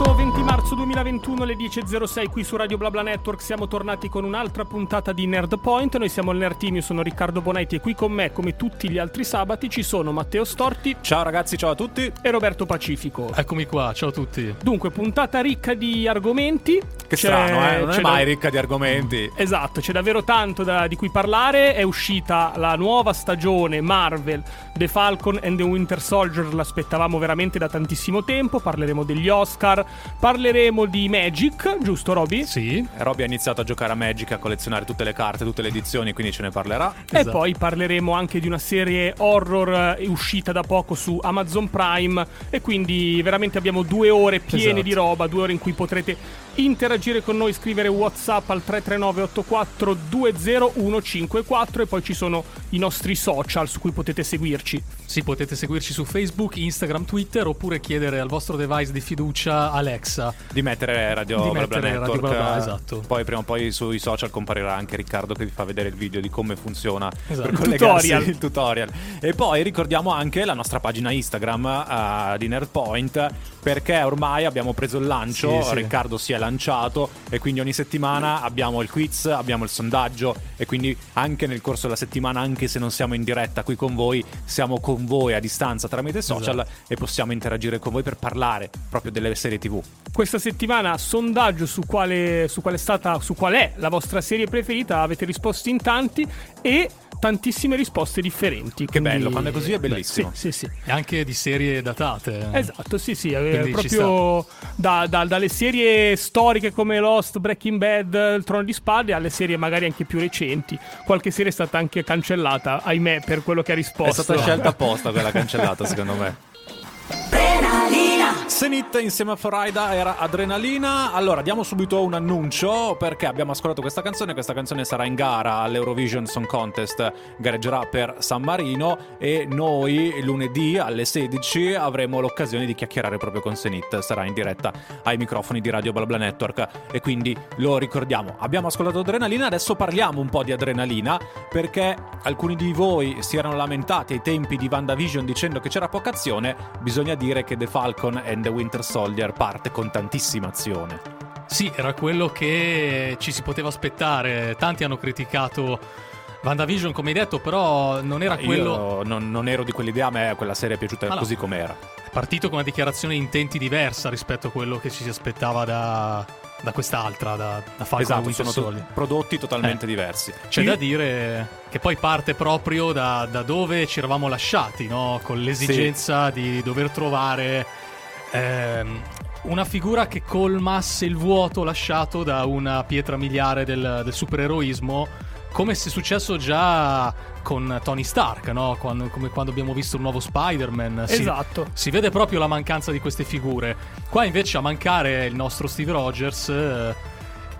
Sabato 20 marzo 2021 alle 10.06 qui su Radio BlaBla Network siamo tornati con un'altra puntata di Nerd Point. Noi siamo il Nerd Team, io sono Riccardo Bonetti e qui con me, come tutti gli altri sabati, ci sono Matteo Storti Ciao ragazzi, ciao a tutti. e Roberto Pacifico. Eccomi qua, ciao a tutti. Dunque, puntata ricca di argomenti. Che C'è- strano, eh? Non c'è è da- mai ricca di argomenti. Esatto, c'è davvero tanto da- di cui parlare. È uscita la nuova stagione Marvel, The Falcon and the Winter Soldier. L'aspettavamo veramente da tantissimo tempo. Parleremo degli Oscar, parleremo di Magic, giusto, Roby? Sì, E Robby ha iniziato a giocare a Magic, a collezionare tutte le carte, tutte le edizioni, quindi ce ne parlerà. E Esatto. poi parleremo anche di una serie horror eh, uscita da poco su Amazon Prime. E quindi veramente abbiamo due ore piene Esatto. di roba, due ore in cui potrete interagire con noi, scrivere WhatsApp al 339 84 20154 e poi ci sono i nostri social su cui potete seguirci. Sì, potete seguirci su Facebook, Instagram, Twitter oppure chiedere al vostro device di fiducia Alexa. Di mettere Radio Di mettere Radio esatto. Poi prima o poi sui social comparirà anche Riccardo che vi fa vedere il video di come funziona Esatto. per collegarsi tutorial. il tutorial. E poi ricordiamo anche la nostra pagina Instagram eh, di Nerdpoint perché ormai abbiamo preso il lancio, Sì, sì. Riccardo si è lanciato e quindi ogni settimana abbiamo il quiz, abbiamo il sondaggio e quindi anche nel corso della settimana, anche se non siamo in diretta qui con voi, siamo con voi a distanza tramite social Esatto. e possiamo interagire con voi per parlare proprio delle serie TV. Questa settimana sondaggio su quale, su qual è stata su qual è la vostra serie preferita, avete risposto in tanti e tantissime risposte differenti. Che quindi- bello, quando è così è bellissimo. Sì, sì, sì. E anche di serie datate. Esatto, sì, sì, eh, Quindi proprio da- da- dalle serie storiche come Lost, Breaking Bad, Il Trono di Spade alle serie magari anche più recenti. Qualche serie è stata anche cancellata, ahimè, per quello che ha risposto. È stata scelta apposta quella cancellata, secondo me. Senit insieme a Florida era Adrenalina. Allora, diamo subito un annuncio perché abbiamo ascoltato questa canzone. Questa canzone sarà in gara all'Eurovision Song Contest, gareggerà per San Marino e noi lunedì alle 16 avremo l'occasione di chiacchierare proprio con Senit. Sarà in diretta ai microfoni di Radio Blabla Network e quindi lo ricordiamo. Abbiamo ascoltato Adrenalina, adesso parliamo un po' di Adrenalina perché alcuni di voi si erano lamentati ai tempi di WandaVision dicendo che c'era poca azione. Bisogna dire che The Falcon and the Winter Soldier parte con tantissima azione. Sì, era quello che ci si poteva aspettare. Tanti hanno criticato WandaVision, come hai detto, però non era quello. Io non, non ero di quell'idea, a me quella serie è piaciuta Ah, no. così com'era. È partito con una dichiarazione di intenti diversa rispetto a quello che ci si aspettava da, da quest'altra, da, da Falcon esatto, Winter sono to- Soldier. prodotti totalmente Eh. diversi. C'è Io- da dire che poi parte proprio da, da dove ci eravamo lasciati, no? con l'esigenza di dover trovare ehm, una figura che colmasse il vuoto lasciato da una pietra miliare del, del supereroismo, come se è successo già con Tony Stark, no? Quando- come quando abbiamo visto il nuovo Spider-Man. Si- Esatto. si vede proprio la mancanza di queste figure. Qua invece a mancare il nostro Steve Rogers. eh,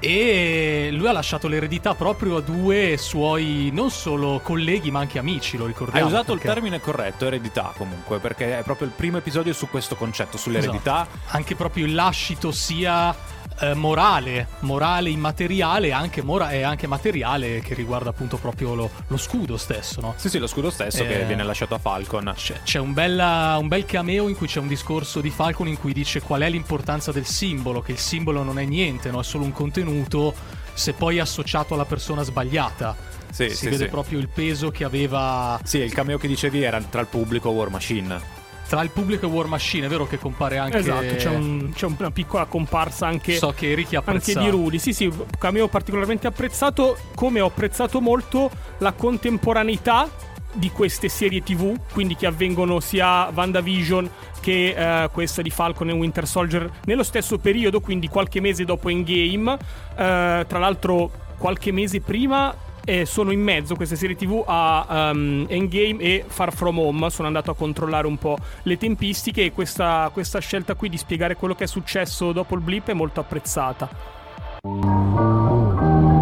e lui ha lasciato l'eredità proprio a due suoi non solo colleghi ma anche amici, lo Hai ricordiamo. usato il perché- termine corretto, eredità comunque, perché è proprio il primo episodio su questo concetto, sull'eredità. Esatto. Anche proprio il lascito sia eh, morale, morale immateriale anche mora- e anche materiale che riguarda appunto proprio lo, lo scudo stesso, no? Sì, sì, lo scudo stesso che Eh. viene lasciato a Falcon. C'è, c'è un, bella- un bel cameo in cui c'è un discorso di Falcon in cui dice qual è l'importanza del simbolo, che il simbolo non è niente, no? è solo un contenuto, se poi associato alla persona sbagliata. Sì, si sì, vede sì. proprio il peso che aveva Sì, il cameo che dicevi era tra il pubblico War Machine. Tra il pubblico e War Machine, è vero che compare anche... Esatto, c'è, un- c'è una piccola comparsa anche So che Ricky anche di Rudy. Sì, sì, cameo particolarmente apprezzato, come ho apprezzato molto la contemporaneità di queste serie TV, quindi che avvengono sia WandaVision che eh, questa di Falcon e Winter Soldier nello stesso periodo, quindi qualche mese dopo Endgame. Eh, tra l'altro qualche mese prima eh, sono in mezzo queste serie TV a um, Endgame e Far From Home. Sono andato a controllare un po' le tempistiche e questa, questa scelta qui di spiegare quello che è successo dopo il blip è molto apprezzata.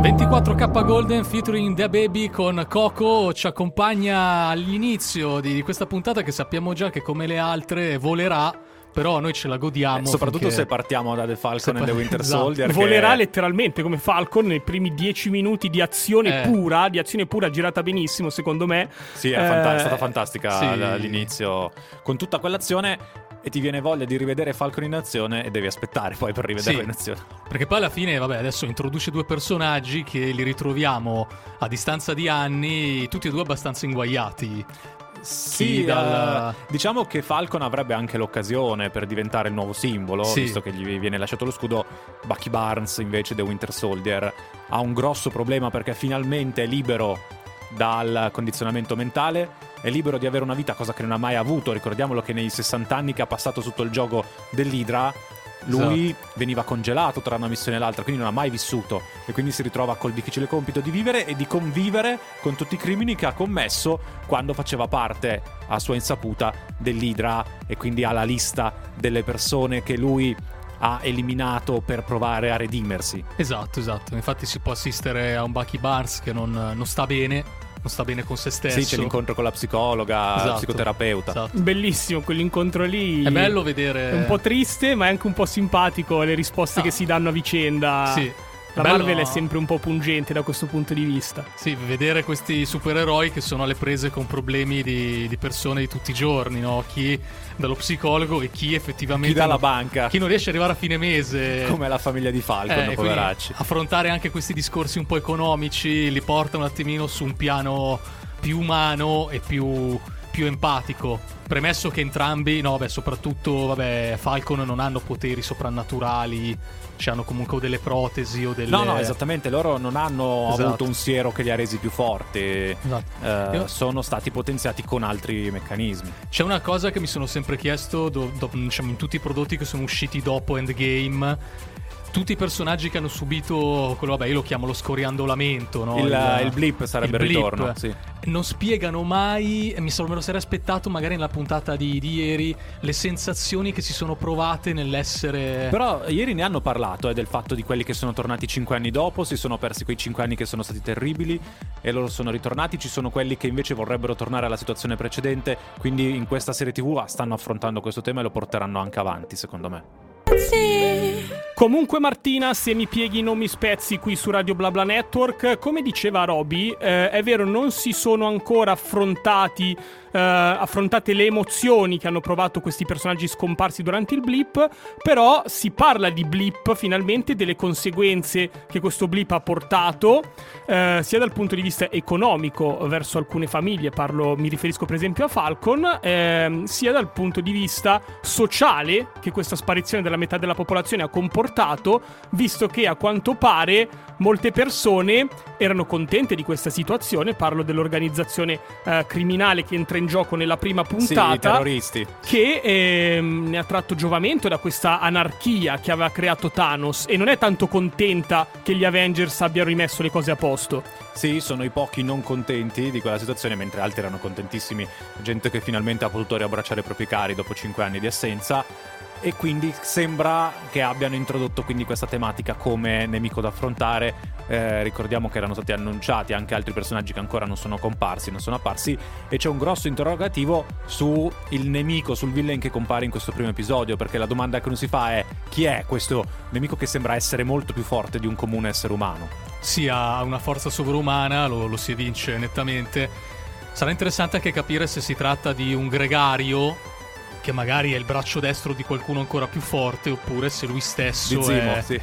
24K Golden featuring The Baby con Coco ci accompagna all'inizio di questa puntata che sappiamo già che come le altre volerà, però noi ce la godiamo. Soprattutto finché- se partiamo da The Falcon Se and the Winter esatto. Soldier. che- Volerà letteralmente come Falcon nei primi dieci minuti di azione Eh. pura, di azione pura girata benissimo secondo me. Sì, è, Eh, fanta- è stata fantastica sì. all'inizio. Con tutta quell'azione e ti viene voglia di rivedere Falcon in azione e devi aspettare poi per rivederlo Sì. in azione. Perché poi alla fine, vabbè, adesso introduce due personaggi che li ritroviamo a distanza di anni, tutti e due abbastanza inguaiati. Sì, dal- eh, diciamo che Falcon avrebbe anche l'occasione per diventare il nuovo simbolo, Sì. visto che gli viene lasciato lo scudo. Bucky Barnes, invece, The Winter Soldier, ha un grosso problema perché finalmente è libero dal condizionamento mentale, è libero di avere una vita, cosa che non ha mai avuto. Ricordiamolo che nei 60 anni che ha passato sotto il gioco dell'Hydra, lui veniva congelato tra una missione e l'altra, quindi non ha mai vissuto e quindi si ritrova col difficile compito di vivere e di convivere con tutti i crimini che ha commesso quando faceva parte a sua insaputa dell'Hydra e quindi ha la lista delle persone che lui ha eliminato per provare a redimersi. Esatto, esatto. Infatti si può assistere a un Bucky Barnes che non, non sta bene, non sta bene con se stesso. Sì, c'è l'incontro con la psicologa, la Esatto. psicoterapeuta. Esatto. Bellissimo quell'incontro lì. È bello vedere... È un po' triste, ma è anche un po' simpatico le risposte Ah. che si danno a vicenda. Sì. La bello- Marvel è sempre un po' pungente da questo punto di vista. Sì, vedere questi supereroi che sono alle prese con problemi di, di persone di tutti i giorni, no? Chi dallo psicologo e chi effettivamente... Chi dalla non- banca, Chi non riesce ad arrivare a fine mese. come la famiglia di Falcon, Eh, poveracci. affrontare anche questi discorsi un po' economici li porta un attimino su un piano più umano e più, più empatico. Premesso che entrambi, no, beh, soprattutto vabbè, Falcon non hanno poteri soprannaturali, cioè hanno comunque o delle protesi o delle... No, no, esattamente, loro non hanno Esatto. avuto un siero che li ha resi più forti, eh, Esatto. Io- sono stati potenziati con altri meccanismi. C'è una cosa che mi sono sempre chiesto, do- do- diciamo, in tutti i prodotti che sono usciti dopo Endgame. Tutti i personaggi che hanno subito quello, vabbè, io lo chiamo lo scoriandolamento, no? il, il blip sarebbe il, il blip. ritorno, sì. non spiegano mai, mi so- me lo sarei aspettato magari nella puntata di, di ieri, le sensazioni che si sono provate nell'essere... Però ieri ne hanno parlato eh, del fatto di quelli che sono tornati cinque anni dopo, si sono persi quei cinque anni che sono stati terribili e loro sono ritornati, ci sono quelli che invece vorrebbero tornare alla situazione precedente, quindi in questa serie tv stanno affrontando questo tema e lo porteranno anche avanti, secondo me. Comunque Martina, se mi pieghi non mi spezzi qui su Radio BlaBla Network, come diceva Roby, eh, è vero non si sono ancora affrontati eh, affrontate le emozioni che hanno provato questi personaggi scomparsi durante il blip, però si parla di blip finalmente delle conseguenze che questo blip ha portato, eh, sia dal punto di vista economico verso alcune famiglie, parlo, mi riferisco per esempio a Falcon, ehm, sia dal punto di vista sociale che questa sparizione della metà della popolazione ha comportato, visto che a quanto pare molte persone erano contente di questa situazione, parlo dell'organizzazione eh, criminale che entra in gioco nella prima Sì, puntata terroristi. che ehm, ne ha tratto giovamento da questa anarchia che aveva creato Thanos e non è tanto contenta che gli Avengers abbiano rimesso le cose a posto. Sì, sono i pochi non contenti di quella situazione, mentre altri erano contentissimi. Gente che finalmente ha potuto riabbracciare i propri cari dopo cinque anni di assenza. E quindi sembra che abbiano introdotto quindi questa tematica come nemico da affrontare. Eh, ricordiamo che erano stati annunciati anche altri personaggi che ancora non sono comparsi, non sono apparsi. E c'è un grosso interrogativo sul nemico, sul villain che compare in questo primo episodio. Perché la domanda che uno si fa è: chi è questo nemico che sembra essere molto più forte di un comune essere umano? Sì, ha una forza sovrumana, lo, lo si evince nettamente. Sarà interessante anche capire se si tratta di un gregario che magari è il braccio destro di qualcuno ancora più forte oppure se lui stesso Di Zimo, è... sì.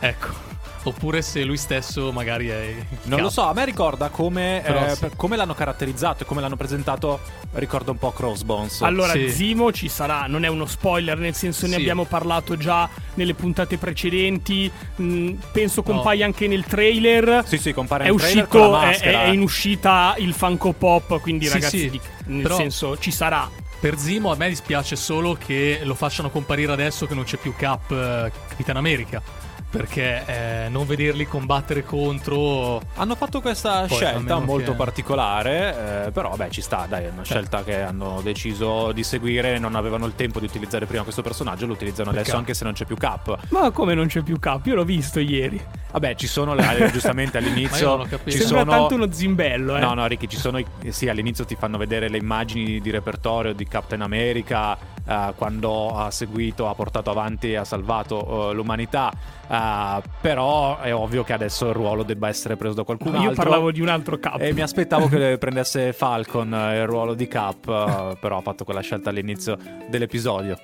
Ecco. Oppure se lui stesso magari è... Non lo so, a me ricorda come, Però eh, sì. come l'hanno caratterizzato e come l'hanno presentato, ricorda un po' Crossbones. Allora, Sì. Zimo ci sarà, non è uno spoiler, nel senso ne Sì. abbiamo parlato già nelle puntate precedenti. mh, penso No. compaia anche nel trailer. sì, sì, compare È nel trailer con uscito, la è, è in uscita il Funko Pop, quindi Sì, ragazzi, nel però- senso ci sarà. Per Zimo a me dispiace solo che lo facciano comparire adesso che non c'è più Cap eh, Capitan America. Perché eh, non vederli combattere contro... Hanno fatto questa Poi, scelta molto che- particolare, eh, però vabbè ci sta, dai, è una scelta che hanno deciso di seguire, non avevano il tempo di utilizzare prima questo personaggio, lo utilizzano adesso Peccato. anche se non c'è più Cap. Ma come non c'è più Cap? Io l'ho visto ieri. Vabbè, ci sono le- giustamente Ma io all'inizio non ho capito. ci Sembra sono tanto uno zimbello, eh. No, no, Ricky, ci sono i- sì, all'inizio ti fanno vedere le immagini di repertorio di Captain America, uh, quando ha seguito, ha portato avanti e ha salvato uh, l'umanità. Uh, però è ovvio che adesso il ruolo debba essere preso da qualcun Io altro. parlavo di un altro Cap. E mi aspettavo che prendesse Falcon il ruolo di Cap, però ha fatto quella scelta all'inizio dell'episodio.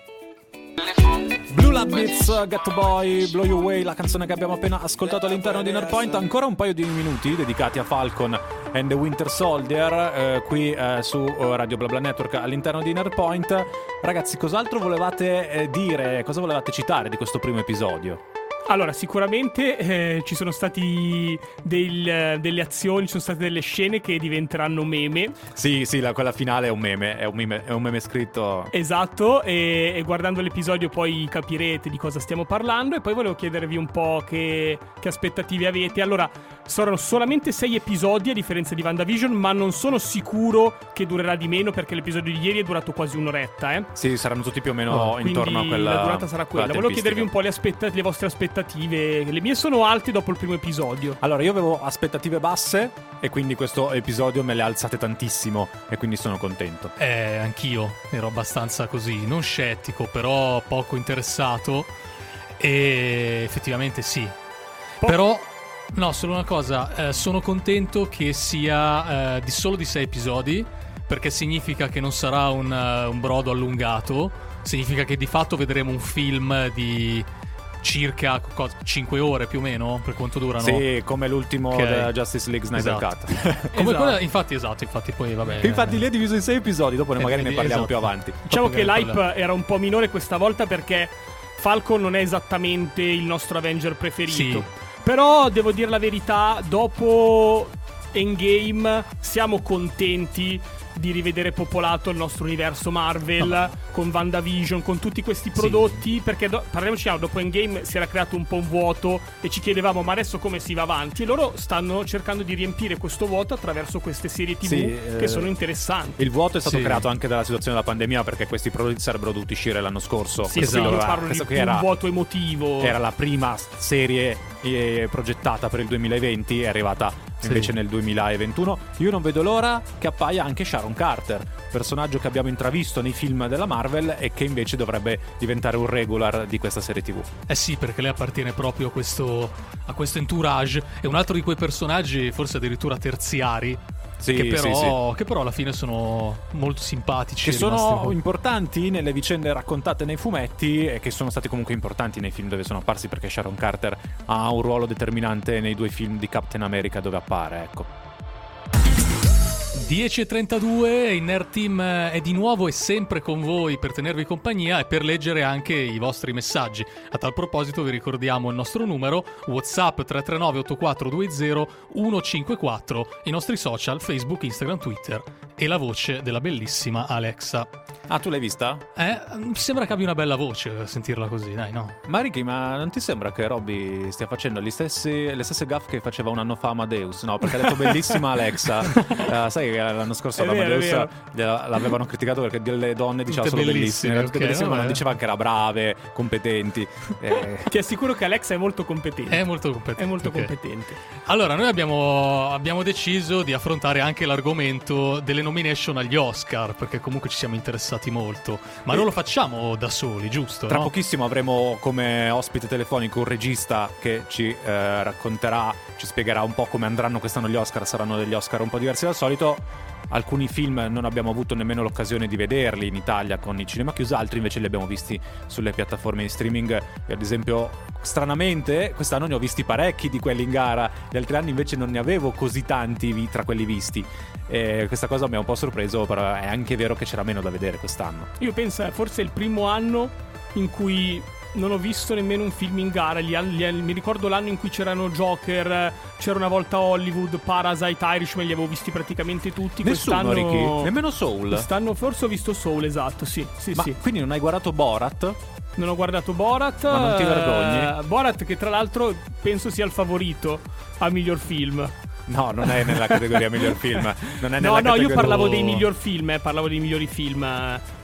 Blue Lab Beats, Get Boy, Blow You Away, la canzone che abbiamo appena ascoltato all'interno di Nerdpoint. Ancora un paio di minuti dedicati a Falcon and the Winter Soldier, eh, qui eh, su Radio BlaBla Network all'interno di Nerdpoint. Ragazzi, cos'altro volevate eh, dire, cosa volevate citare di questo primo episodio? Allora, sicuramente eh, ci sono stati del, delle azioni, ci sono state delle scene che diventeranno meme. Sì, sì, la, quella finale è un meme, è un meme, è un meme scritto. Esatto, e, e, guardando l'episodio poi capirete di cosa stiamo parlando. E poi volevo chiedervi un po' che, che aspettative avete. Allora, saranno solamente sei episodi a differenza di WandaVision, ma non sono sicuro che durerà di meno perché l'episodio di ieri è durato quasi un'oretta. Eh? Sì, saranno tutti più o meno oh, intorno a quella. La durata sarà quella. Volevo chiedervi un po' le, aspetta- le vostre aspettative aspettative. Le mie sono alte dopo il primo episodio. Allora, io avevo aspettative basse e quindi questo episodio me le ha alzate tantissimo e quindi sono contento. Eh, anch'io ero abbastanza così, non scettico, però poco interessato e effettivamente sì. Po- però no, solo una cosa, eh, sono contento che sia eh, di solo di sei episodi perché significa che non sarà un, uh, un brodo allungato, significa che di fatto vedremo un film di circa 5 ore più o meno per quanto durano. Sì, come l'ultimo okay. della Justice League Snyder esatto. Cut. come esatto. Quella, infatti, esatto, infatti poi vabbè. Infatti lì è diviso in 6 episodi, dopo eh, magari ne parliamo esatto. più avanti. Diciamo che l'hype parliamo. era un po' minore questa volta perché Falcon non è esattamente il nostro Avenger preferito. Sì. Però devo dire la verità, dopo Endgame siamo contenti di rivedere popolato il nostro universo Marvel no. con WandaVision, con tutti questi prodotti. Sì. Perché do- parliamoci chiaro, dopo Endgame si era creato un po' un vuoto e ci chiedevamo ma adesso come si va avanti? E loro stanno cercando di riempire questo vuoto attraverso queste serie TV sì, che eh, sono interessanti. Il vuoto è stato sì. creato anche dalla situazione della pandemia perché questi prodotti sarebbero dovuti uscire l'anno scorso. Sì, esatto. io parlo di un era, vuoto emotivo. Era la prima serie eh, progettata per il 2020, è arrivata invece nel 2021. Io non vedo l'ora che appaia anche Sharon Carter, personaggio che abbiamo intravisto nei film della Marvel e che invece dovrebbe diventare un regular di questa serie TV. Eh sì, perché lei appartiene proprio a questo, a questo entourage. È un altro di quei personaggi, forse addirittura terziari, sì, che, però, sì, che, però, alla fine sono molto simpatici. Che sono importanti nelle vicende raccontate nei fumetti e che sono stati comunque importanti nei film dove sono apparsi perché Sharon Carter ha un ruolo determinante nei due film di Captain America dove appare, ecco. 10.32, il Nerd Team è di nuovo e sempre con voi per tenervi compagnia e per leggere anche i vostri messaggi. A tal proposito vi ricordiamo il nostro numero WhatsApp 339 8420 154, i nostri social Facebook, Instagram, Twitter e la voce della bellissima Alexa. Ah, tu l'hai vista? Eh, mi sembra che abbia una bella voce a sentirla così, dai, no? Ma Ricky, ma non ti sembra che Robby stia facendo stessi, le stesse gaffe che faceva un anno fa Amadeus? No, perché ha detto bellissima Alexa. uh, sai che l'anno scorso ad Amadeus l'avevano criticato perché delle donne diceva solo bellissime, bellissime, okay, bellissime ma non diceva che era brave, competenti. Eh. Ti assicuro che Alexa è molto competente. È molto competente. È molto okay. competente. Allora, noi abbiamo, abbiamo deciso di affrontare anche l'argomento delle nomination agli Oscar, perché comunque ci siamo interessati molto. Ma e non lo facciamo da soli, giusto? Tra no? pochissimo avremo come ospite telefonico un regista che ci eh, racconterà, ci spiegherà un po' come andranno quest'anno gli Oscar. Saranno degli Oscar un po' diversi dal solito. Alcuni film non abbiamo avuto nemmeno l'occasione di vederli in Italia con i cinema chiusi, altri invece li abbiamo visti sulle piattaforme di streaming. Ad esempio, stranamente, quest'anno ne ho visti parecchi di quelli in gara, gli altri anni invece non ne avevo così tanti tra quelli visti. E questa cosa mi ha un po' sorpreso, però è anche vero che c'era meno da vedere quest'anno. Io penso, forse è il primo anno in cui non ho visto nemmeno un film in gara. Gli, gli, mi ricordo l'anno in cui c'erano Joker, c'era una volta Hollywood, Parasite, Irishman, li avevo visti praticamente tutti. Nessuno, quest'anno, Ricky? Nemmeno Soul? Quest'anno forse ho visto Soul, esatto, sì. sì, Ma sì. quindi non hai guardato Borat? Non ho guardato Borat. Ma non ti vergogni? Uh, Borat che tra l'altro penso sia il favorito al miglior film. No, non è nella categoria miglior film. Non è no, no, categoria... io parlavo dei miglior film, eh, parlavo dei migliori film.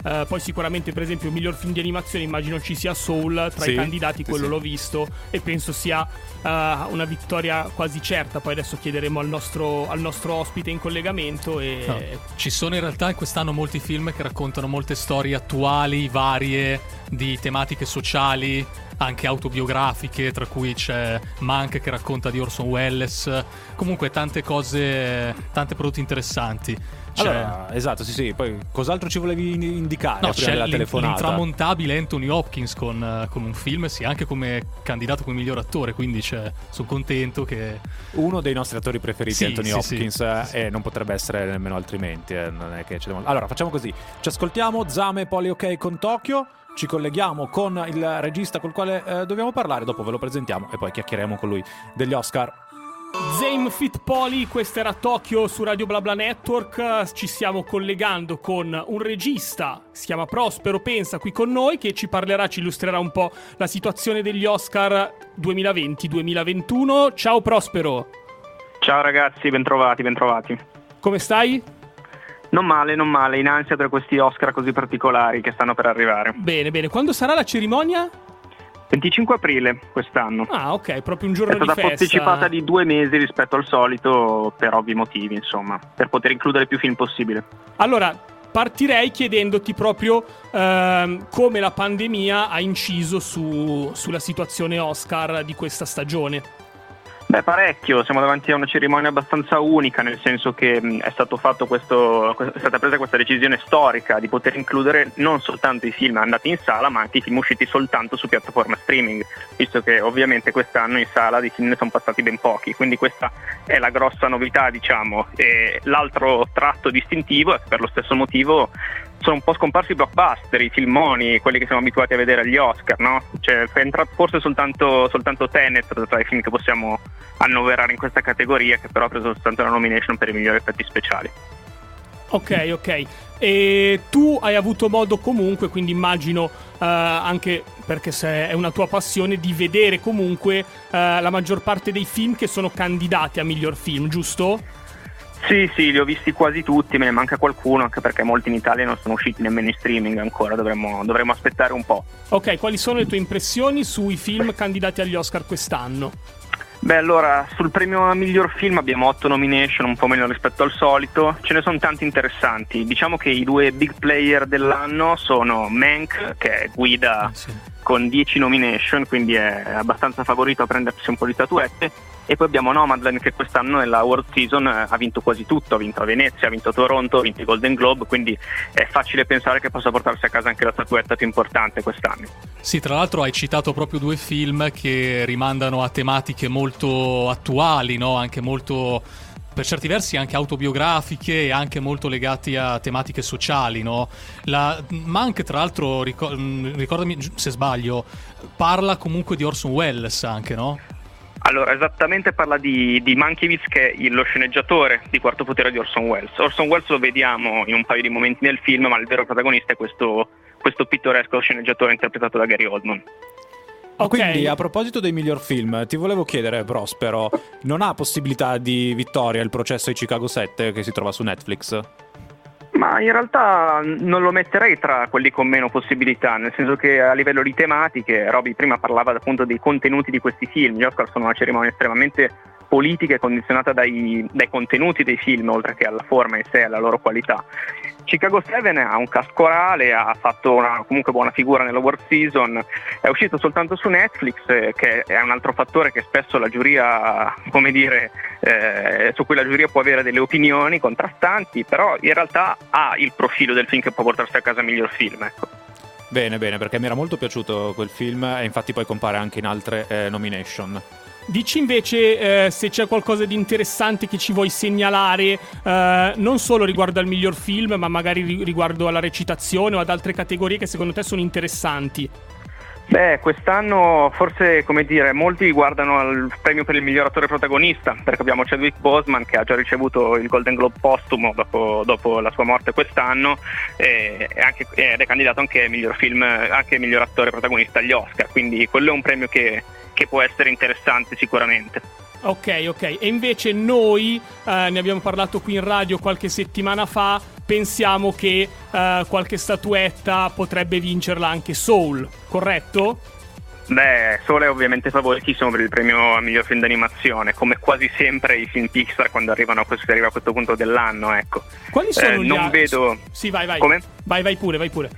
Uh, poi sicuramente per esempio il miglior film di animazione immagino ci sia Soul tra Sì, i candidati, quello sì. l'ho visto e penso sia uh, una vittoria quasi certa. Poi adesso chiederemo al nostro, al nostro ospite in collegamento e No, Ci sono in realtà quest'anno molti film che raccontano molte storie attuali, varie, di tematiche sociali, anche autobiografiche, tra cui c'è Mank che racconta di Orson Welles. Comunque tante cose, tante prodotti interessanti. Allora, esatto, sì, sì. Poi cos'altro ci volevi in- indicare no, c'è l'in- telefonata? l'intramontabile Anthony Hopkins con, eh, con un film, sì, anche come candidato come miglior attore, quindi sono contento che... Uno dei nostri attori preferiti, Sì, Anthony sì. Hopkins, eh, Sì, e non potrebbe essere nemmeno altrimenti. eh, non è che c'è da- Allora, facciamo così: ci ascoltiamo Zame Poli OK con Tokyo. Ci colleghiamo con il regista col quale eh, dobbiamo parlare, dopo ve lo presentiamo e poi chiacchieremo con lui degli Oscar. Zame Fit Poli, questa era Tokyo su Radio BlaBla Network. Ci stiamo collegando con un regista, si chiama Prospero Pensa, qui con noi, che ci parlerà, ci illustrerà un po' la situazione degli Oscar 2020-2021. Ciao Prospero, Ciao ragazzi, bentrovati, bentrovati. come stai? Non male, non male, in ansia per questi Oscar così particolari che stanno per arrivare. Bene, bene. Quando sarà la cerimonia? 25 aprile quest'anno. Ah, ok, proprio un È giorno di stata posticipata di due mesi rispetto al solito per ovvi motivi, insomma, per poter includere più film possibile. Allora, partirei chiedendoti proprio ehm, come la pandemia ha inciso su- sulla situazione Oscar di questa stagione. Beh, parecchio, siamo davanti a una cerimonia abbastanza unica, nel senso che è, questo, è stata presa questa decisione storica di poter includere non soltanto i film andati in sala, ma anche i film usciti soltanto su piattaforma streaming, visto che ovviamente quest'anno in sala di film ne sono passati ben pochi, quindi questa è la grossa novità, diciamo. E l'altro tratto distintivo è che per lo stesso motivo sono un po' scomparsi i blockbuster, i filmoni, quelli che siamo abituati a vedere agli Oscar, no? Cioè, è entrato forse soltanto, soltanto Tenet tra i film che possiamo annoverare in questa categoria, che però ha preso soltanto la nomination per i migliori effetti speciali. Ok, ok. E tu hai avuto modo comunque, quindi immagino eh, anche perché se è una tua passione, di vedere comunque eh, la maggior parte dei film che sono candidati a miglior film, giusto? Sì, sì, li ho visti quasi tutti, me ne manca qualcuno, anche perché molti in Italia non sono usciti nemmeno in streaming ancora, dovremmo, dovremmo aspettare un po'. Ok, quali sono le tue impressioni sui film candidati agli Oscar quest'anno? Beh, allora, sul premio a miglior film abbiamo 8 nomination, un po' meno rispetto al solito. Ce ne sono tanti interessanti. Diciamo che i due big player dell'anno sono Mank, che guida sì. Con 10 nomination, quindi è abbastanza favorito a prendersi un po' di statuette. E poi abbiamo Nomadland che quest'anno nella World Season eh, ha vinto quasi tutto, ha vinto a Venezia, ha vinto Toronto, ha vinto i Golden Globe, quindi è facile pensare che possa portarsi a casa anche la statuetta più importante quest'anno. Sì, tra l'altro hai citato proprio due film che rimandano a tematiche molto attuali, no? Anche molto per certi versi anche autobiografiche e anche molto legati a tematiche sociali, no? La Mank, tra l'altro, mh, ricordami se sbaglio, parla comunque di Orson Welles anche, no? Allora, esattamente parla di, di Mankiewicz che è lo sceneggiatore di Quarto Potere di Orson Welles. Orson Welles lo vediamo in un paio di momenti nel film, ma il vero protagonista è questo, questo pittoresco sceneggiatore interpretato da Gary Oldman. Ma Ok. Quindi, a proposito dei miglior film, ti volevo chiedere, Prospero, non ha possibilità di vittoria il processo di Chicago 7 che si trova su Netflix? Ma in realtà non lo metterei tra quelli con meno possibilità, nel senso che a livello di tematiche, Roby prima parlava appunto dei contenuti di questi film, gli Oscar sono una cerimonia estremamente politica e condizionata dai, dai contenuti dei film, oltre che alla forma in sé e alla loro qualità. Chicago 7 ha un cast corale, ha fatto una comunque buona figura nella World Season, è uscito soltanto su Netflix, eh, che è un altro fattore che spesso la giuria, come dire, eh, su cui la giuria può avere delle opinioni contrastanti, però in realtà ha il profilo del film che può portarsi a casa miglior film. Ecco. Bene, bene, perché mi era molto piaciuto quel film e infatti poi compare anche in altre eh, nomination. Dici invece eh, se c'è qualcosa di interessante che ci vuoi segnalare, eh, non solo riguardo al miglior film, ma magari ri- riguardo alla recitazione o ad altre categorie che secondo te sono interessanti. Beh, quest'anno forse, come dire, molti guardano al premio per il miglior attore protagonista, perché abbiamo Chadwick Boseman che ha già ricevuto il Golden Globe postumo dopo, dopo la sua morte quest'anno e, anche- ed è candidato anche miglior film, anche miglior attore protagonista agli Oscar, quindi quello è un premio che, che può essere interessante sicuramente. Ok, ok. E invece noi, eh, ne abbiamo parlato qui in radio qualche settimana fa, pensiamo che eh, qualche statuetta potrebbe vincerla anche Soul, corretto? Beh, Soul è ovviamente favoritissimo per il premio a miglior film d'animazione, come quasi sempre i film Pixar quando arrivano a questo, si arriva a questo punto dell'anno, ecco. Quali sono Eh, gli non a- vedo- Sì, vai, vai. Come? Vai, vai pure, vai pure.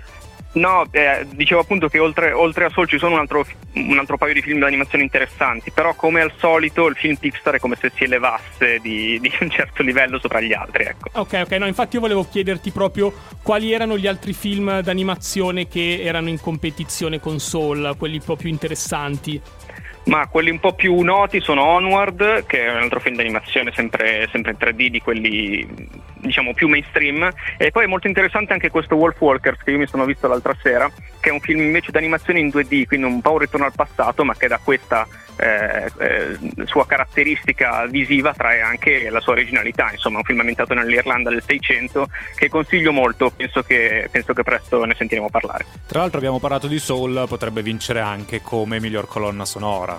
No, eh, dicevo appunto che oltre, oltre a Soul ci sono un altro, un altro paio di film d'animazione interessanti, però come al solito il film Pixar è come se si elevasse di, di un certo livello sopra gli altri, ecco. Ok, ok, no, infatti io volevo chiederti proprio quali erano gli altri film d'animazione che erano in competizione con Soul, quelli più interessanti. Ma quelli un po' più noti sono Onward, che è un altro film d'animazione sempre, sempre in 3D di quelli diciamo più mainstream, e poi è molto interessante anche questo Wolf Walkers che io mi sono visto l'altra sera, che è un film invece d'animazione in 2D, quindi un po' un ritorno al passato, ma che da questa eh, eh, sua caratteristica visiva trae anche la sua originalità, insomma un film ambientato nell'Irlanda del 600 che consiglio molto, penso che, penso che presto ne sentiremo parlare. Tra l'altro abbiamo parlato di Soul, potrebbe vincere anche come miglior colonna sonora.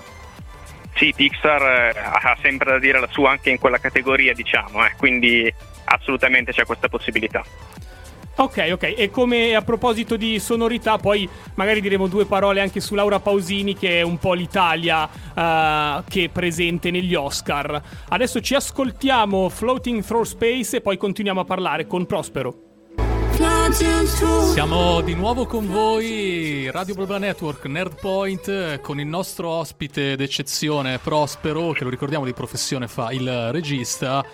Sì, Pixar eh, ha sempre da dire la sua anche in quella categoria, diciamo, eh, quindi assolutamente c'è questa possibilità. Ok, ok, e come a proposito di sonorità, poi magari diremo due parole anche su Laura Pausini, che è un po' l'Italia eh, che è presente negli Oscar. Adesso ci ascoltiamo Floating Through Space e poi continuiamo a parlare con Prospero. Siamo di nuovo con voi, Radio Blabla Network, Nerdpoint, eh, con il nostro ospite d'eccezione, Prospero, che lo ricordiamo di professione fa il regista.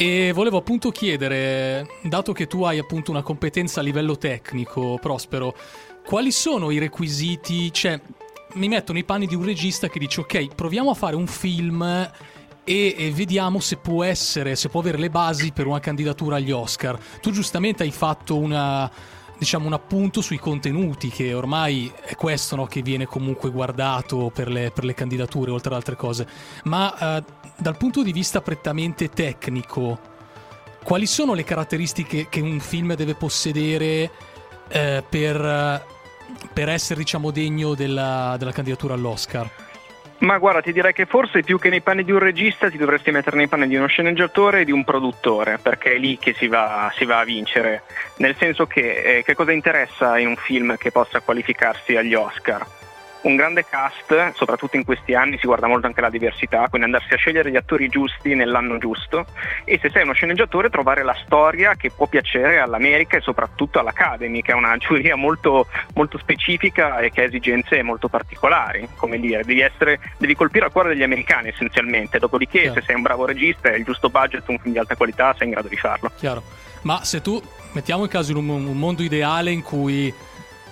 E volevo appunto chiedere, dato che tu hai appunto una competenza a livello tecnico, Prospero, quali sono i requisiti? Cioè, mi metto nei panni di un regista che dice, ok, proviamo a fare un film e, e vediamo se può essere, se può avere le basi per una candidatura agli Oscar. Tu giustamente hai fatto una, diciamo, un appunto sui contenuti, che ormai è questo no, che viene comunque guardato per le, per le candidature, oltre ad altre cose. Ma eh, dal punto di vista prettamente tecnico, quali sono le caratteristiche che un film deve possedere eh, per, per essere, diciamo, degno della, della candidatura all'Oscar? Ma guarda, ti direi che forse più che nei panni di un regista ti dovresti mettere nei panni di uno sceneggiatore e di un produttore, perché è lì che si va, si va a vincere. Nel senso che eh, che cosa interessa in un film che possa qualificarsi agli Oscar? Un grande cast, soprattutto in questi anni si guarda molto anche la diversità, quindi andarsi a scegliere gli attori giusti nell'anno giusto e se sei uno sceneggiatore trovare la storia che può piacere all'America e soprattutto all'Academy, che è una giuria molto, molto specifica e che ha esigenze molto particolari, come dire, devi, essere, devi colpire al cuore degli americani essenzialmente, dopodiché Chiaro. se sei un bravo regista e hai il giusto budget, un film di alta qualità, sei in grado di farlo. Chiaro. Ma se tu, mettiamo in caso in un, un mondo ideale in cui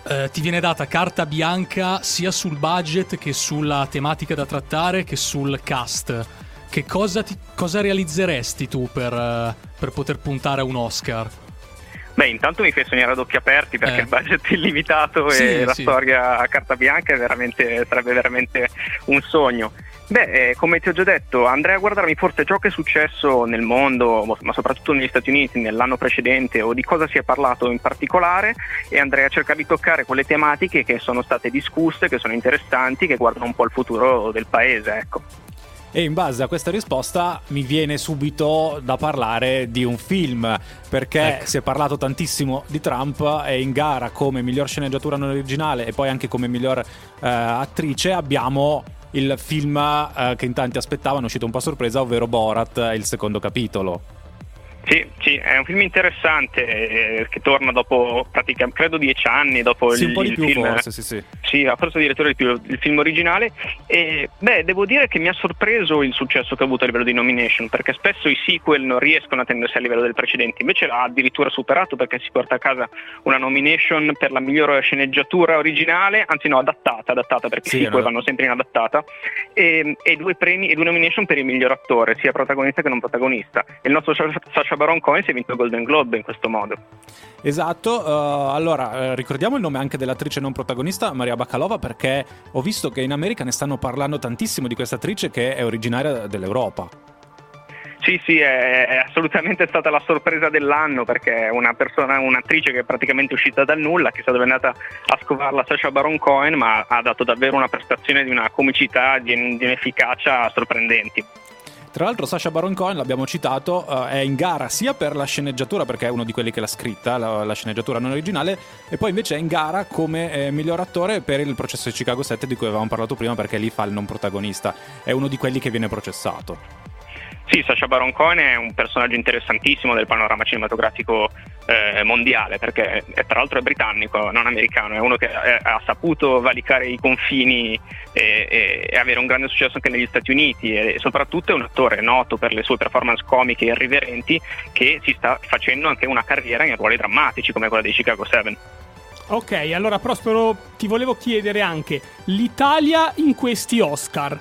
eh, ti viene data carta bianca sia sul budget che sulla tematica da trattare che sul cast, che cosa, ti- cosa realizzeresti tu per, eh, per poter puntare a un Oscar? Beh, intanto mi fai sognare a doppi aperti perché Eh. il budget è illimitato Sì, e la sì. storia a carta bianca è veramente- sarebbe veramente un sogno. Beh, eh, come ti ho già detto, andrei a guardarmi forse ciò che è successo nel mondo, ma soprattutto negli Stati Uniti nell'anno precedente o di cosa si è parlato in particolare e andrei a cercare di toccare quelle tematiche che sono state discusse, che sono interessanti, che guardano un po' il futuro del paese, ecco. E in base a questa risposta mi viene subito da parlare di un film, perché Ecco. si è parlato tantissimo di Trump e in gara come miglior sceneggiatura non originale e poi anche come miglior eh, attrice abbiamo il film eh, che in tanti aspettavano, uscito un po' a sorpresa, ovvero Borat, il secondo capitolo. Sì, sì, è un film interessante eh, che torna dopo praticamente, credo dieci anni dopo Sì, il, un po' di più film. forse, sì sì. Sì, ha forse addirittura di più il film originale e beh, devo dire che mi ha sorpreso il successo che ha avuto a livello di nomination, perché spesso i sequel non riescono a tendersi a livello del precedente, invece l'ha addirittura superato perché si porta a casa una nomination per la migliore sceneggiatura originale, anzi no, adattata, adattata perché Sì, i sequel no. vanno sempre in adattata e, e due premi e due nomination per il miglior attore, sia protagonista che non protagonista. E il nostro Sacha Sacha Baron Cohen si è vinto il Golden Globe in questo modo. Esatto, eh, allora eh, ricordiamo il nome anche dell'attrice non protagonista, Maria Bakalova, perché ho visto che in America ne stanno parlando tantissimo di questa attrice che è originaria dell'Europa. Sì, sì, è, è assolutamente stata la sorpresa dell'anno perché è una persona, un'attrice che è praticamente uscita dal nulla, chissà dove è andata a scovarla Sacha Baron Cohen, ma ha dato davvero una prestazione di una comicità, di, di un'efficacia sorprendenti. Tra l'altro Sasha Baron Cohen, l'abbiamo citato, uh, è in gara sia per la sceneggiatura, perché è uno di quelli che l'ha scritta, la, la sceneggiatura non originale, e poi invece è in gara come eh, miglior attore per il processo di Chicago 7 di cui avevamo parlato prima, perché lì fa il non protagonista. È uno di quelli che viene processato. Sì, Sacha Baron Cohen è un personaggio interessantissimo del panorama cinematografico eh, mondiale perché è, tra l'altro è britannico, non americano, è uno che è, ha saputo valicare i confini e, e, e, avere un grande successo anche negli Stati Uniti e soprattutto è un attore noto per le sue performance comiche e irriverenti che si sta facendo anche una carriera in ruoli drammatici come quella dei Chicago 7. Ok, allora Prospero ti volevo chiedere anche l'Italia in questi Oscar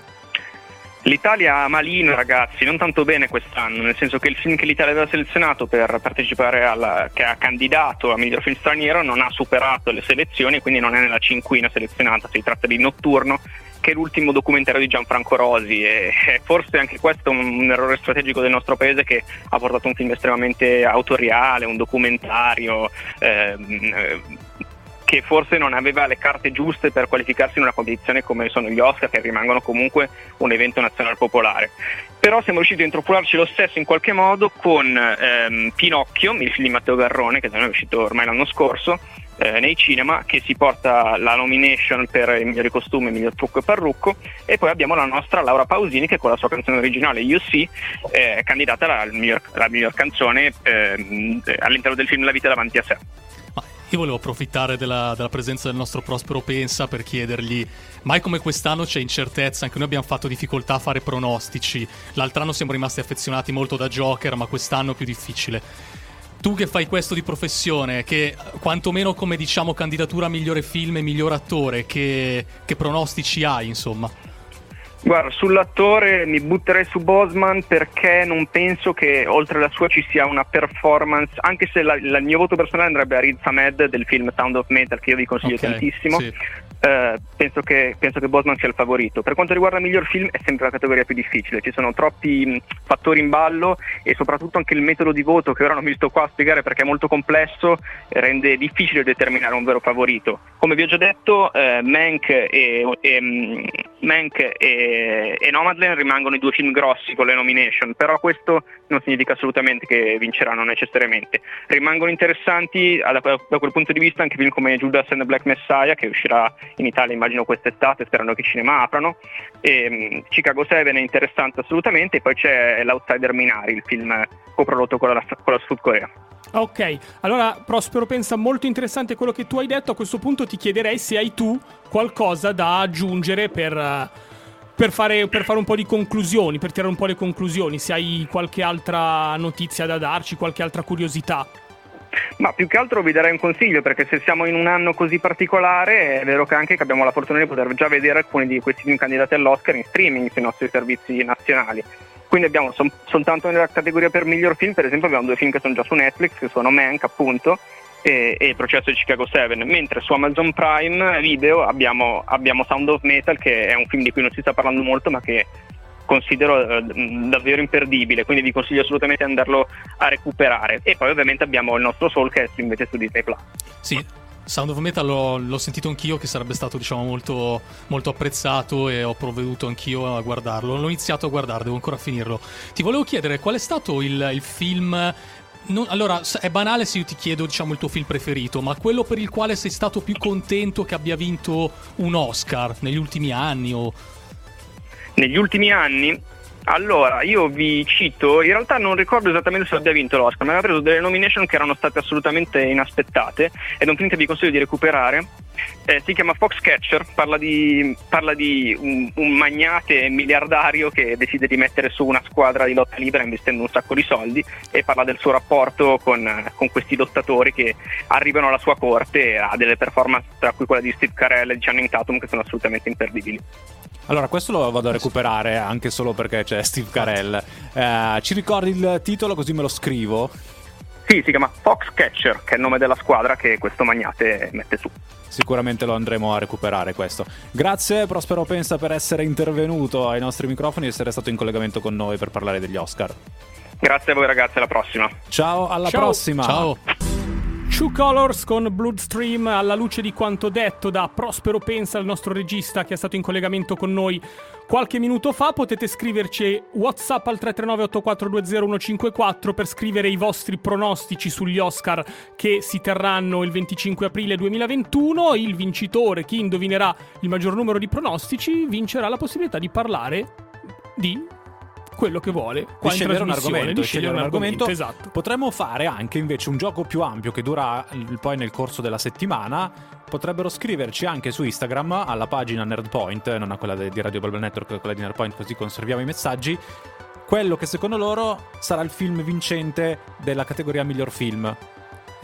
L'Italia malino ragazzi, non tanto bene quest'anno, nel senso che il film che l'Italia aveva selezionato per partecipare alla, che ha candidato a miglior film straniero non ha superato le selezioni, quindi non è nella cinquina selezionata, si tratta di Notturno, che è l'ultimo documentario di Gianfranco Rosi e, e forse anche questo è un, un, errore strategico del nostro paese che ha portato un film estremamente autoriale, un documentario. Eh, che forse non aveva le carte giuste per qualificarsi in una competizione come sono gli Oscar, che rimangono comunque un evento nazionale popolare. Però siamo riusciti a introppolarci lo stesso in qualche modo con ehm, Pinocchio, il film di Matteo Garrone, che è uscito ormai l'anno scorso, eh, nei cinema, che si porta la nomination per i migliori costumi, il miglior trucco e parrucco, e poi abbiamo la nostra Laura Pausini che con la sua canzone originale Io sì è candidata alla miglior, miglior canzone eh, all'interno del film La vita davanti a sé. Io volevo approfittare della, della, presenza del nostro Prospero Pensa per chiedergli, mai come quest'anno c'è incertezza, anche noi abbiamo fatto difficoltà a fare pronostici, l'altro anno siamo rimasti affezionati molto da Joker, ma quest'anno è più difficile. Tu che fai questo di professione, che quantomeno come diciamo candidatura migliore film e miglior attore, che, che pronostici hai insomma? Guarda, sull'attore mi butterei su Bosman perché non penso che oltre alla sua ci sia una performance, anche se la, la, il mio voto personale andrebbe a Riz Ahmed del film Sound of Metal che io vi consiglio okay, tantissimo. Sì. Uh, penso, che, penso che Bosman sia il favorito. Per quanto riguarda miglior film è sempre la categoria più difficile, ci sono troppi mh, fattori in ballo e soprattutto anche il metodo di voto che ora non mi sto qua a spiegare perché è molto complesso rende difficile determinare un vero favorito. Come vi ho già detto, uh, Mank e, e, Mank e, e Nomadland rimangono i due film grossi con le nomination, però questo non significa assolutamente che vinceranno necessariamente. Rimangono interessanti da, da quel punto di vista anche film come Judas and the Black Messiah che uscirà in Italia immagino quest'estate, sperando che i cinema aprano. E, um, Chicago 7 è interessante assolutamente, e poi c'è l'Outsider Minari, il film coprodotto con la, con la Sud Corea. Ok, allora Prospero pensa molto interessante quello che tu hai detto. A questo punto ti chiederei se hai tu qualcosa da aggiungere per, per, fare, per, fare, un po' di conclusioni, per tirare un po' le conclusioni, se hai qualche altra notizia da darci, qualche altra curiosità. Ma più che altro vi darei un consiglio perché se siamo in un anno così particolare è vero che anche che abbiamo la fortuna di poter già vedere alcuni di questi film candidati all'Oscar in streaming sui nostri servizi nazionali. Quindi abbiamo sol- soltanto nella categoria per miglior film, per esempio abbiamo due film che sono già su Netflix, che sono Mank appunto e, e Il processo di Chicago 7, mentre su Amazon Prime Video abbiamo, abbiamo Sound of Metal che è un film di cui non si sta parlando molto ma che considero eh, davvero imperdibile, quindi vi consiglio assolutamente di andarlo a recuperare. E poi ovviamente abbiamo il nostro Soulcast invece su Disney Plus. Sì. Sound of Metal l'ho, l'ho, sentito anch'io che sarebbe stato diciamo molto, molto, apprezzato e ho provveduto anch'io a guardarlo. L'ho iniziato a guardare, devo ancora finirlo. Ti volevo chiedere qual è stato il, il film non, allora, è banale se io ti chiedo, diciamo, il tuo film preferito, ma quello per il quale sei stato più contento che abbia vinto un Oscar negli ultimi anni o negli ultimi anni allora, io vi cito, in realtà non ricordo esattamente se abbia vinto l'Oscar, ma aveva preso delle nomination che erano state assolutamente inaspettate ed è un film che vi consiglio di recuperare. Eh, si chiama Foxcatcher, parla di, parla di un, un, magnate miliardario che decide di mettere su una squadra di lotta libera investendo un sacco di soldi e parla del suo rapporto con, con questi lottatori che arrivano alla sua corte ha delle performance tra cui quella di Steve Carell e di Channing Tatum che sono assolutamente imperdibili. Allora, questo lo vado a recuperare anche solo perché c'è Steve Carell. Eh, ci ricordi il titolo così me lo scrivo? Sì, si chiama Foxcatcher, che è il nome della squadra che questo magnate mette su. Sicuramente lo andremo a recuperare questo. Grazie Prospero Pensa per essere intervenuto ai nostri microfoni e essere stato in collegamento con noi per parlare degli Oscar. Grazie a voi ragazzi, alla prossima. Ciao, alla Ciao. prossima. Ciao. True Colors con Bloodstream alla luce di quanto detto da Prospero Pensa, il nostro regista che è stato in collegamento con noi qualche minuto fa. Potete scriverci WhatsApp al 339-8420-154 per scrivere i vostri pronostici sugli Oscar che si terranno il 25 aprile 2021. Il vincitore, chi indovinerà il maggior numero di pronostici, vincerà la possibilità di parlare di quello che vuole di scegliere un argomento, di scegliere un argomento, esatto. Potremmo fare anche invece un gioco più ampio che dura poi nel corso della settimana. Potrebbero scriverci anche su Instagram alla pagina Nerdpoint, non a quella di Radio Bubble Network, quella di Nerdpoint, così conserviamo i messaggi. Quello che secondo loro sarà il film vincente della categoria miglior film.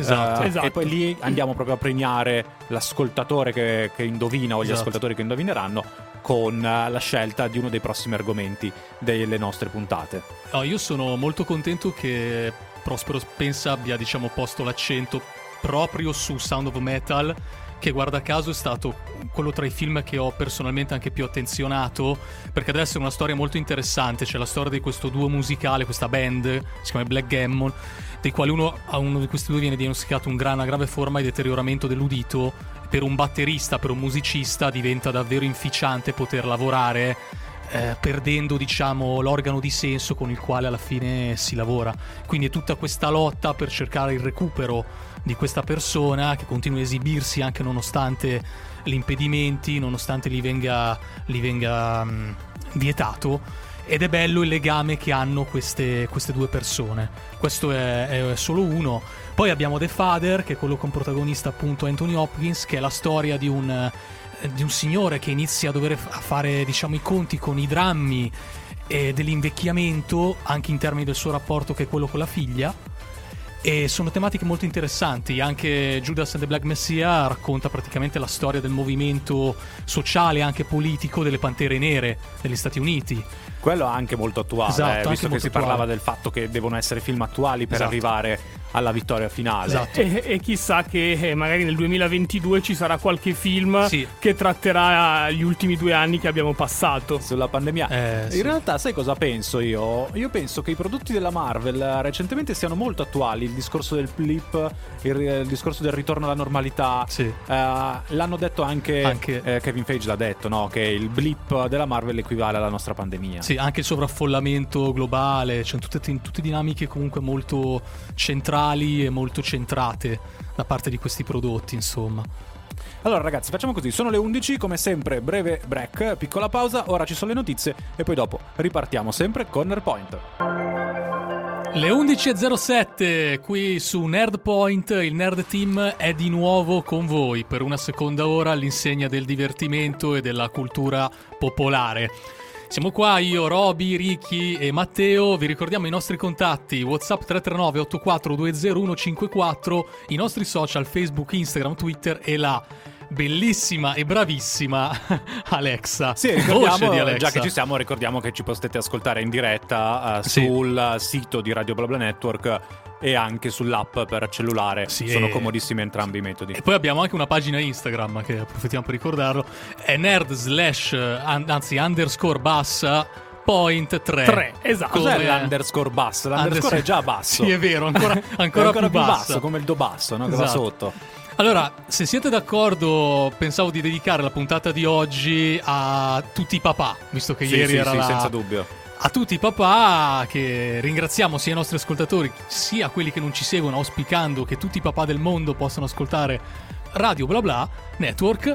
Esatto. Uh, esatto. E poi lì andiamo proprio a premiare l'ascoltatore che, che indovina o gli Esatto. ascoltatori che indovineranno con uh, la scelta di uno dei prossimi argomenti delle nostre puntate. No, io sono molto contento che Prospero Pensa abbia, diciamo, posto l'accento proprio su Sound of Metal, che guarda caso è stato quello tra i film che ho personalmente anche più attenzionato, perché deve essere una storia molto interessante. C'è la storia di questo duo musicale, questa band, si chiama Black Gammon, dei quali uno, a uno di questi due viene diagnosticato un gran- una grave forma di deterioramento dell'udito. Per un batterista, per un musicista, diventa davvero inficiante poter lavorare eh, perdendo diciamo l'organo di senso con il quale alla fine si lavora. Quindi è tutta questa lotta per cercare il recupero di questa persona che continua a esibirsi anche nonostante gli impedimenti, nonostante gli venga, gli venga mh, vietato. Ed è bello il legame che hanno queste, queste due persone. Questo è, è solo uno. Poi abbiamo The Father, che è quello con protagonista appunto Anthony Hopkins, che è la storia di un, eh, di un signore che inizia a dover a fare diciamo i conti con i drammi eh, dell'invecchiamento, anche in termini del suo rapporto che è quello con la figlia. E sono tematiche molto interessanti. Anche Judas and the Black Messiah racconta praticamente la storia del movimento sociale anche politico delle Pantere Nere negli Stati Uniti. Quello è anche molto attuale, Esatto, eh, anche visto che molto si parlava attuale. del fatto che devono essere film attuali per Esatto. arrivare alla vittoria finale. Esatto. E, e chissà che eh, magari nel 2022 ci sarà qualche film Sì. che tratterà gli ultimi due anni che abbiamo passato. Sulla pandemia. Eh, In sì. realtà, sai cosa penso io? Io penso che i prodotti della Marvel eh, recentemente siano molto attuali. Il discorso del blip, il, il discorso del ritorno alla normalità. Sì. Eh, l'hanno detto anche, Anche- eh, Kevin Feige l'ha detto, no? Che il blip della Marvel equivale alla nostra pandemia. Sì, anche il sovraffollamento globale, cioè tutte, tutte dinamiche comunque molto centrali e molto centrate da parte di questi prodotti, insomma. Allora, ragazzi, facciamo così. Sono le 11, come sempre, breve break, piccola pausa. Ora ci sono le notizie e poi dopo ripartiamo sempre con Nerdpoint. Le 11.07 qui su Nerdpoint, il Nerd Team è di nuovo con voi per una seconda ora all'insegna del divertimento e della cultura popolare. Siamo qua io, Roby, Ricky e Matteo, vi ricordiamo i nostri contatti. WhatsApp 339 8420154, i nostri social Facebook, Instagram, Twitter e la bellissima e bravissima Alexa. Sì, Voce di Alexa. già che ci siamo, ricordiamo che ci potete ascoltare in diretta eh, Sì. sul sito di Radio BlaBla Network e anche sull'app per cellulare. Sì, Sono e- comodissimi entrambi i metodi. E poi abbiamo anche una pagina Instagram che approfittiamo per ricordarlo. È nerd slash, an- anzi underscore bassa point 3. Tre, esatto. Cos'è come- l'underscore basso? L'underscore è già basso. Sì, è vero, ancora, È ancora, più, più bassa. basso, come il do basso, no? che va Esatto. sotto. Allora, se siete d'accordo, pensavo di dedicare la puntata di oggi a tutti i papà, visto che Sì, ieri sì, era sì, la... senza dubbio. a tutti i papà che ringraziamo sia i nostri ascoltatori sia quelli che non ci seguono auspicando che tutti i papà del mondo possano ascoltare Radio Bla Bla Network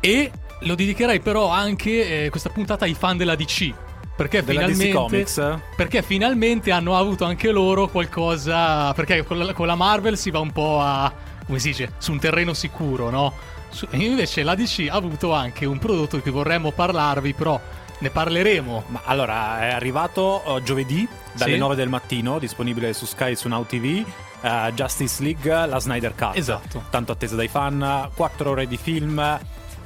e lo dedicherei però anche eh, questa puntata ai fan della DC perché finalmente Comics? perché finalmente hanno avuto anche loro qualcosa perché con la, con la Marvel si va un po' a come si dice su un terreno sicuro no? Su- invece la DC ha avuto anche un prodotto di cui vorremmo parlarvi però ne parleremo Ma allora, è arrivato eh, giovedì dalle Sì. 9 del mattino, disponibile su Sky e su Now TV. eh, Justice League, la Snyder Cut. Esatto. Tanto attesa dai fan, 4 ore di film.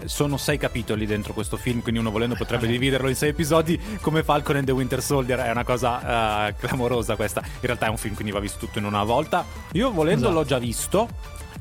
Sono sei capitoli dentro questo film, quindi uno volendo potrebbe dividerlo in sei episodi come Falcon and the Winter Soldier. È una cosa eh, clamorosa questa. In realtà è un film, quindi va visto tutto in una volta. Io volendo Esatto. l'ho già visto.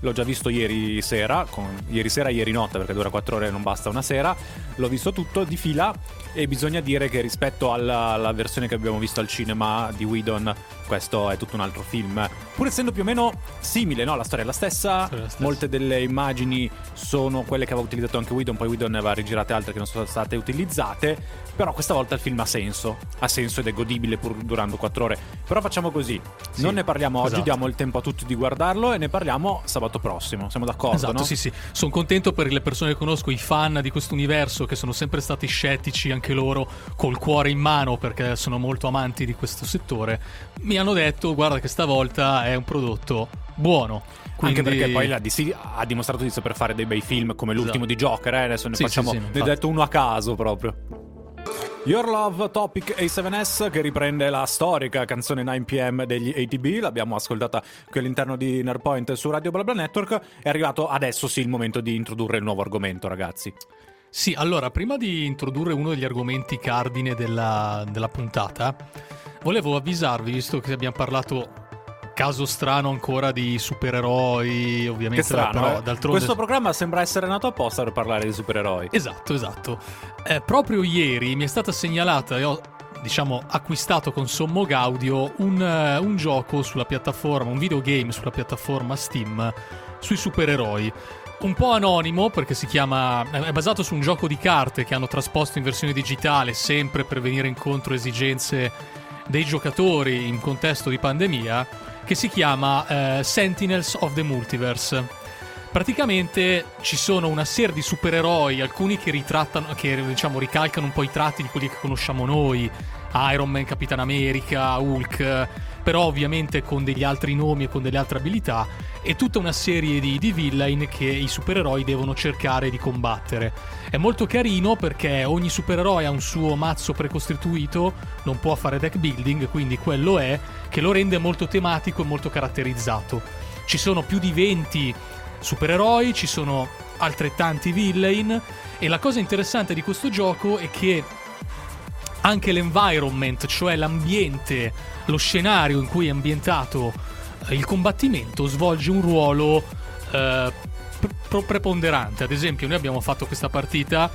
L'ho già visto ieri sera, con- ieri sera e ieri notte perché dura 4 ore e non basta una sera. L'ho visto tutto di fila e bisogna dire che rispetto alla, alla versione che abbiamo visto al cinema di Whedon questo è tutto un altro film pur essendo più o meno simile no? la storia è la stessa, è la stessa. molte delle immagini sono quelle che aveva utilizzato anche Whedon poi Whedon ne aveva rigirate altre che non sono state utilizzate però questa volta il film ha senso ha senso ed è godibile pur durando 4 ore però facciamo così Sì, non ne parliamo oggi esatto. diamo il tempo a tutti di guardarlo e ne parliamo sabato prossimo siamo d'accordo Esatto, no? sì, sì. Sono contento per le persone che conosco, i fan di questo universo, che sono sempre stati scettici anche loro, col cuore in mano, perché sono molto amanti di questo settore. Mi hanno detto, guarda che stavolta è un prodotto buono. Quindi... Anche perché poi la DC ha dimostrato di saper fare dei bei film come l'ultimo Esatto. di Joker, eh? adesso ne Sì, facciamo sì, sì, ne ho detto uno a caso proprio. Your Love Topic A7S che riprende la storica canzone 9pm degli ATB, l'abbiamo ascoltata qui all'interno di Nerdpoint su Radio BlaBla Network, è arrivato adesso sì il momento di introdurre il nuovo argomento ragazzi. Sì, allora, prima di introdurre uno degli argomenti cardine della, della puntata, volevo avvisarvi, visto che abbiamo parlato caso strano ancora di supereroi, ovviamente, Che strano, però eh? d'altronde... questo programma sembra essere nato apposta per parlare di supereroi. Esatto, esatto. Eh, proprio ieri mi è stata segnalata e ho, diciamo, acquistato con sommo gaudio un, eh, un gioco sulla piattaforma, un videogame sulla piattaforma Steam sui supereroi. Un po' anonimo perché si chiama. è basato su un gioco di carte che hanno trasposto in versione digitale, sempre per venire incontro a esigenze dei giocatori in contesto di pandemia, che si chiama eh, Sentinels of the Multiverse. Praticamente ci sono una serie di supereroi, alcuni che ritrattano, che diciamo ricalcano un po' i tratti di quelli che conosciamo noi, Iron Man, Capitan America, Hulk, però ovviamente con degli altri nomi e con delle altre abilità, e tutta una serie di, di villain che i supereroi devono cercare di combattere. È molto carino perché ogni supereroe ha un suo mazzo precostituito, non può fare deck building, quindi quello è, che lo rende molto tematico e molto caratterizzato. Ci sono più di 20 supereroi, ci sono altrettanti villain e la cosa interessante di questo gioco è che anche l'environment, cioè l'ambiente, lo scenario in cui è ambientato eh, il combattimento, svolge un ruolo eh, pre- preponderante. Ad esempio, noi abbiamo fatto questa partita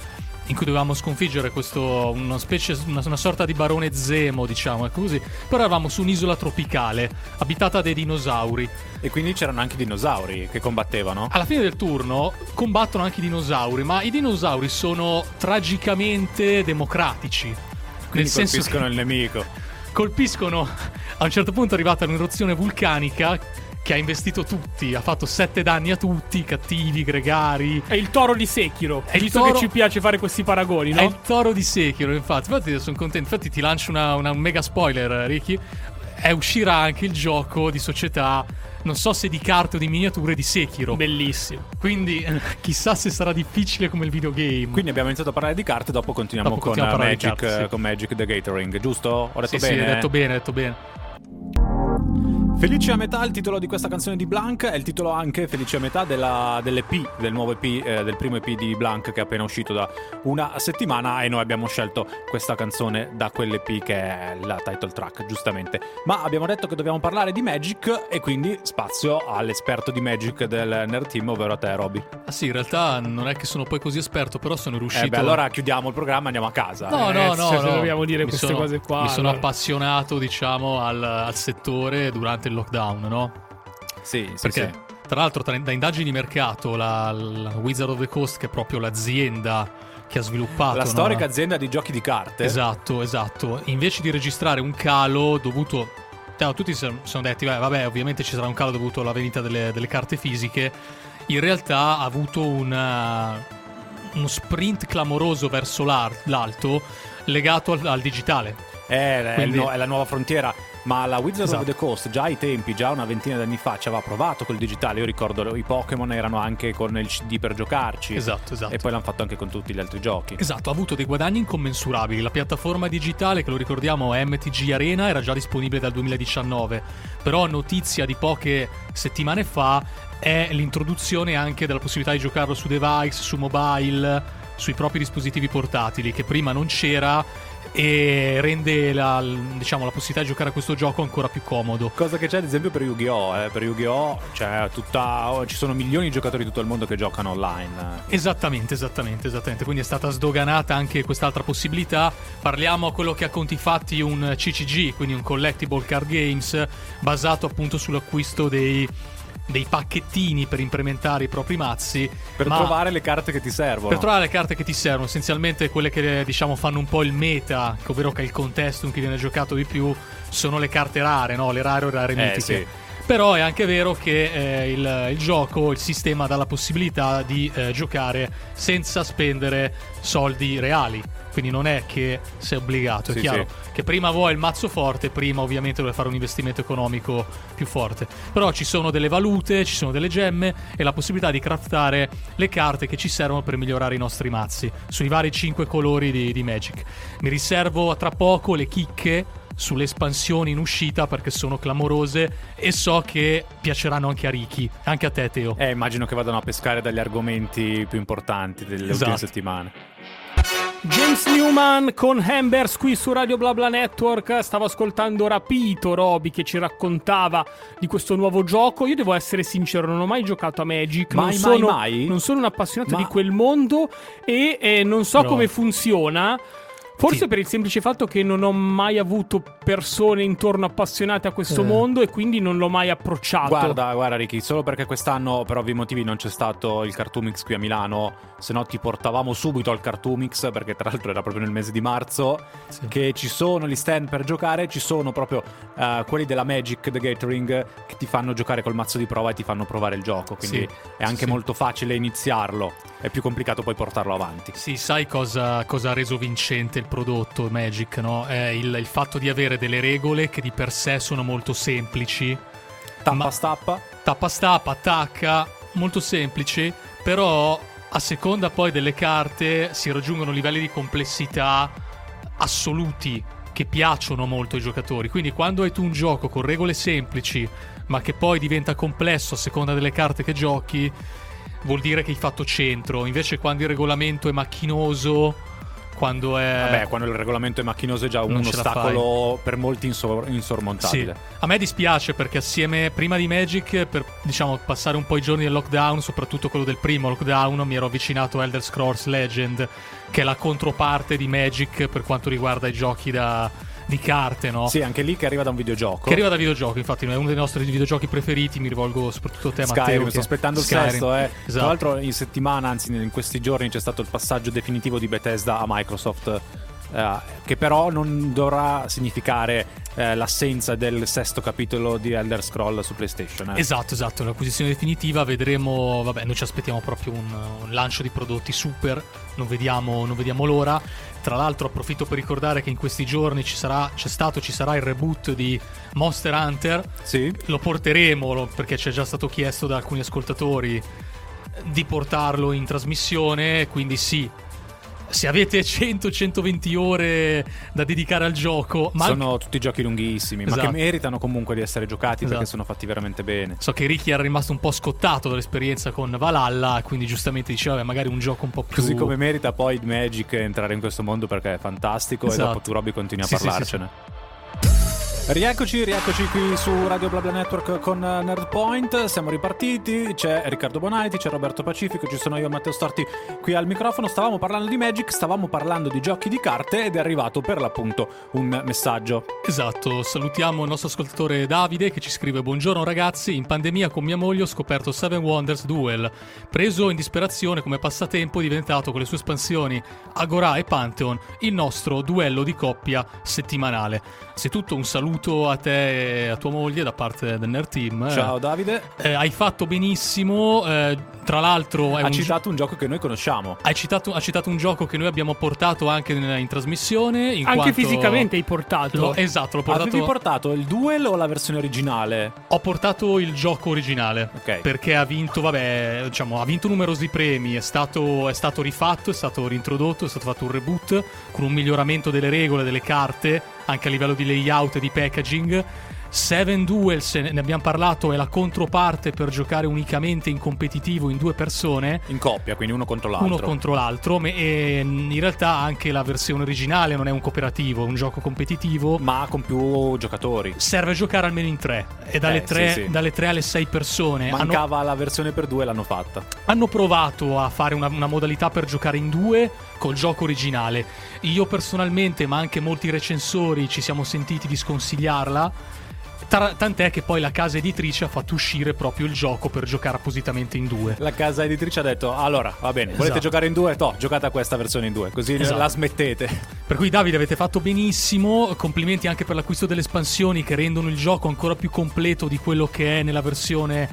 in cui dovevamo sconfiggere questo, una, specie, una, una sorta di barone Zemo, diciamo, ecco così. Però eravamo su un'isola tropicale, abitata dai dinosauri. E quindi c'erano anche dinosauri che combattevano. Alla fine del turno combattono anche i dinosauri, ma i dinosauri sono tragicamente democratici. Quindi nel senso colpiscono che il nemico. Colpiscono. A un certo punto è arrivata un'eruzione vulcanica che ha investito tutti, ha fatto sette danni a tutti, cattivi, gregari. È il toro di Sekiro. È visto toro- che ci piace fare questi paragoni, no? È il toro di Sekiro, infatti. Infatti sono contento. Infatti ti lancio una, una- un mega spoiler, Ricky. È uscirà anche il gioco di società, non so se di carte o di miniature di Sekiro. Bellissimo. Quindi eh, chissà se sarà difficile come il videogame. Quindi abbiamo iniziato a parlare di carte, dopo continuiamo Dopo con, continuiamo eh, Magic, carte, eh, sì. con Magic the Gathering, giusto? Ho detto sì, bene? sì, hai detto bene, hai detto bene. Felice a metà, il titolo di questa canzone di Blanc, è il titolo anche Felice a metà della, dell'EP, del nuovo EP, eh, del primo EP di Blanc che è appena uscito da una settimana e noi abbiamo scelto questa canzone da quell'EP che è la title track, giustamente. Ma abbiamo detto che dobbiamo parlare di Magic e quindi spazio all'esperto di Magic del Nerd Team, ovvero a te Roby. Ah sì, in realtà non è che sono poi così esperto, però sono riuscito... Eh beh, allora chiudiamo il programma e andiamo a casa. No, Eh, no, no, se no. dobbiamo dire Mi queste sono- cose qua, Mi sono allora. appassionato, diciamo, al, al settore durante il lockdown, no? Sì, sì, Perché, sì. tra l'altro, tra- da indagini di mercato, la, la Wizard of the Coast, che è proprio l'azienda che ha sviluppato... La no? storica azienda di giochi di carte. Esatto, esatto. Invece di registrare un calo dovuto. no, tutti si sono detti, "Beh, vabbè, ovviamente ci sarà un calo dovuto alla vendita delle, delle carte fisiche. In realtà ha avuto una- uno sprint clamoroso verso l'alto legato al, al digitale. Eh, è, Quindi- è la nuova frontiera. Ma la Wizard Esatto. of the Coast, già ai tempi, già una ventina di anni fa, ci aveva provato col digitale. Io ricordo i Pokémon erano anche con il CD per giocarci. Esatto, esatto. E poi l'hanno fatto anche con tutti gli altri giochi. Esatto, ha avuto dei guadagni incommensurabili. La piattaforma digitale, che lo ricordiamo, MTG Arena, era già disponibile dal 2019. Però notizia di poche settimane fa è l'introduzione anche della possibilità di giocarlo su device, su mobile, sui propri dispositivi portatili, che prima non c'era e rende la, diciamo, la possibilità di giocare a questo gioco ancora più comodo. Cosa che c'è ad esempio per Yu-Gi-Oh! Eh? Per Yu-Gi-Oh! Tutta, ci sono milioni di giocatori di tutto il mondo che giocano online. Esattamente, esattamente, esattamente. Quindi è stata sdoganata anche quest'altra possibilità. Parliamo a quello che ha conti fatti un CCG, quindi un Collectible Card Games, basato appunto sull'acquisto dei dei pacchettini per implementare i propri mazzi. Per trovare le carte che ti servono. Per trovare le carte che ti servono, essenzialmente quelle che diciamo fanno un po' il meta, ovvero che è il contesto in cui viene giocato di più, sono le carte rare, no? Le rare o rare eh, mitiche. Sì. Però è anche vero che eh, il, il, gioco, il sistema dà la possibilità di eh, giocare senza spendere soldi reali. Quindi non è che sei obbligato, è sì, chiaro sì. che prima vuoi il mazzo forte, prima ovviamente vuoi fare un investimento economico più forte. Però ci sono delle valute, ci sono delle gemme e la possibilità di craftare le carte che ci servono per migliorare i nostri mazzi sui vari 5 colori di, di Magic. Mi riservo tra poco le chicche sulle espansioni in uscita perché sono clamorose e so che piaceranno anche a Ricky, anche a te Teo. Eh, immagino che vadano a pescare dagli argomenti più importanti delle esatto. ultime settimane. James Newman con Hambers qui su Radio BlaBla Network. Stavo ascoltando Rapito Roby che ci raccontava di questo nuovo gioco. Io devo essere sincero, non ho mai giocato a Magic. Mai, non, sono, mai, mai? non sono un appassionato Ma... di quel mondo e eh, non so no. come funziona. Forse sì. per il semplice fatto che non ho mai avuto persone intorno appassionate a questo eh. mondo e quindi non l'ho mai approcciato. Guarda, guarda Ricky, solo perché quest'anno per ovvi motivi non c'è stato il Cartoomix qui a Milano, se no ti portavamo subito al Cartoomix perché tra l'altro era proprio nel mese di marzo sì. che ci sono gli stand per giocare, ci sono proprio uh, quelli della Magic The Gathering che ti fanno giocare col mazzo di prova e ti fanno provare il gioco, quindi sì. è anche molto facile iniziarlo, è più complicato poi portarlo avanti. Sì, sai cosa, cosa ha reso vincente il prodotto Magic, no? È il, il, fatto di avere delle regole che di per sé sono molto semplici. Tappa stappa. Tappa stappa, attacca, molto semplici, però a seconda poi delle carte si raggiungono livelli di complessità assoluti che piacciono molto ai giocatori. Quindi quando hai tu un gioco con regole semplici, ma che poi diventa complesso a seconda delle carte che giochi, vuol dire che hai fatto centro. Invece quando il regolamento è macchinoso quando è... Vabbè, quando il regolamento è macchinoso è già un ostacolo per molti insor- insormontabile. Sì. A me dispiace perché assieme, prima di Magic, per diciamo passare un po' i giorni del lockdown, soprattutto quello del primo lockdown, mi ero avvicinato a Elder Scrolls Legend, che è la controparte di Magic per quanto riguarda i giochi da di carte, no? Sì, anche lì che arriva da un videogioco. Che arriva da videogioco, infatti, è uno dei nostri videogiochi preferiti. Mi rivolgo soprattutto a te, Skyrim, Matteo. Sto aspettando Skyrim. il sesto, eh. Esatto. Tra l'altro, in settimana, anzi, in questi giorni c'è stato il passaggio definitivo di Bethesda a Microsoft. Eh, che però non dovrà significare eh, l'assenza del sesto capitolo di Elder Scroll su PlayStation. Eh. Esatto, esatto, l'acquisizione definitiva vedremo, vabbè, noi ci aspettiamo proprio un, un lancio di prodotti super, non vediamo, non vediamo l'ora. Tra l'altro approfitto per ricordare che in questi giorni ci sarà, c'è stato, ci sarà il reboot di Monster Hunter. Sì. Lo porteremo perché ci è già stato chiesto da alcuni ascoltatori di portarlo in trasmissione, quindi sì, se avete 100-120 ore da dedicare al gioco. Ma sono tutti giochi lunghissimi, esatto. ma che esatto. meritano comunque di essere giocati esatto. perché sono fatti veramente bene. So che Ricky era rimasto un po' scottato dall'esperienza con Valhalla, quindi giustamente diceva magari un gioco un po' più. Così come merita poi Magic entrare in questo mondo perché è fantastico esatto. e dopo tu Robby continui a sì, parlarcene. Sì, sì, Rieccoci, rieccoci qui su Radio BlaBla Network con Nerdpoint. Siamo ripartiti. C'è Riccardo Bonaiti, c'è Roberto Pacifico, ci sono io, Matteo Storti qui al microfono. Stavamo parlando di Magic, stavamo parlando di giochi di carte ed è arrivato per l'appunto un messaggio. Esatto, salutiamo il nostro ascoltatore Davide che ci scrive: Buongiorno ragazzi, in pandemia con mia moglie ho scoperto Seven Wonders Duel. Preso in disperazione come passatempo, è diventato con le sue espansioni Agora e Pantheon il nostro duello di coppia settimanale. Se tutto un saluto a te e a tua moglie da parte del Nerd Team. Ciao Davide. Eh, hai fatto benissimo. Eh, tra l'altro, ha un citato gi- un gioco che noi conosciamo. Hai citato, ha citato un gioco che noi abbiamo portato anche in, in trasmissione. In anche fisicamente hai portato. Lo, esatto, l'ho portato. Avevi portato il duel o la versione originale? Ho portato il gioco originale. Ok. Perché ha vinto, vabbè, diciamo, ha vinto numerosi premi. È stato, è stato rifatto, è stato reintrodotto, è stato fatto un reboot con un miglioramento delle regole, delle carte, anche a livello di layout e di packaging Seven Duels, ne abbiamo parlato, è la controparte per giocare unicamente in competitivo in due persone. In coppia, quindi uno contro l'altro. Uno contro l'altro, e in realtà anche la versione originale non è un cooperativo, è un gioco competitivo. Ma con più giocatori. Serve giocare almeno in tre, e dalle, Eh, tre, sì, sì. dalle tre alle sei persone. Hanno, Mancava la versione per due, l'hanno fatta. hanno provato a fare una, una modalità per giocare in due col gioco originale. Io personalmente, ma anche molti recensori, ci siamo sentiti di sconsigliarla. Tra- tant'è che poi la casa editrice ha fatto uscire proprio il gioco per giocare appositamente in due. La casa editrice ha detto: Allora, va bene, volete Esatto. giocare in due? To, giocate a questa versione in due, così Esatto. la smettete. Per cui Davide avete fatto benissimo, complimenti anche per l'acquisto delle espansioni che rendono il gioco ancora più completo di quello che è nella versione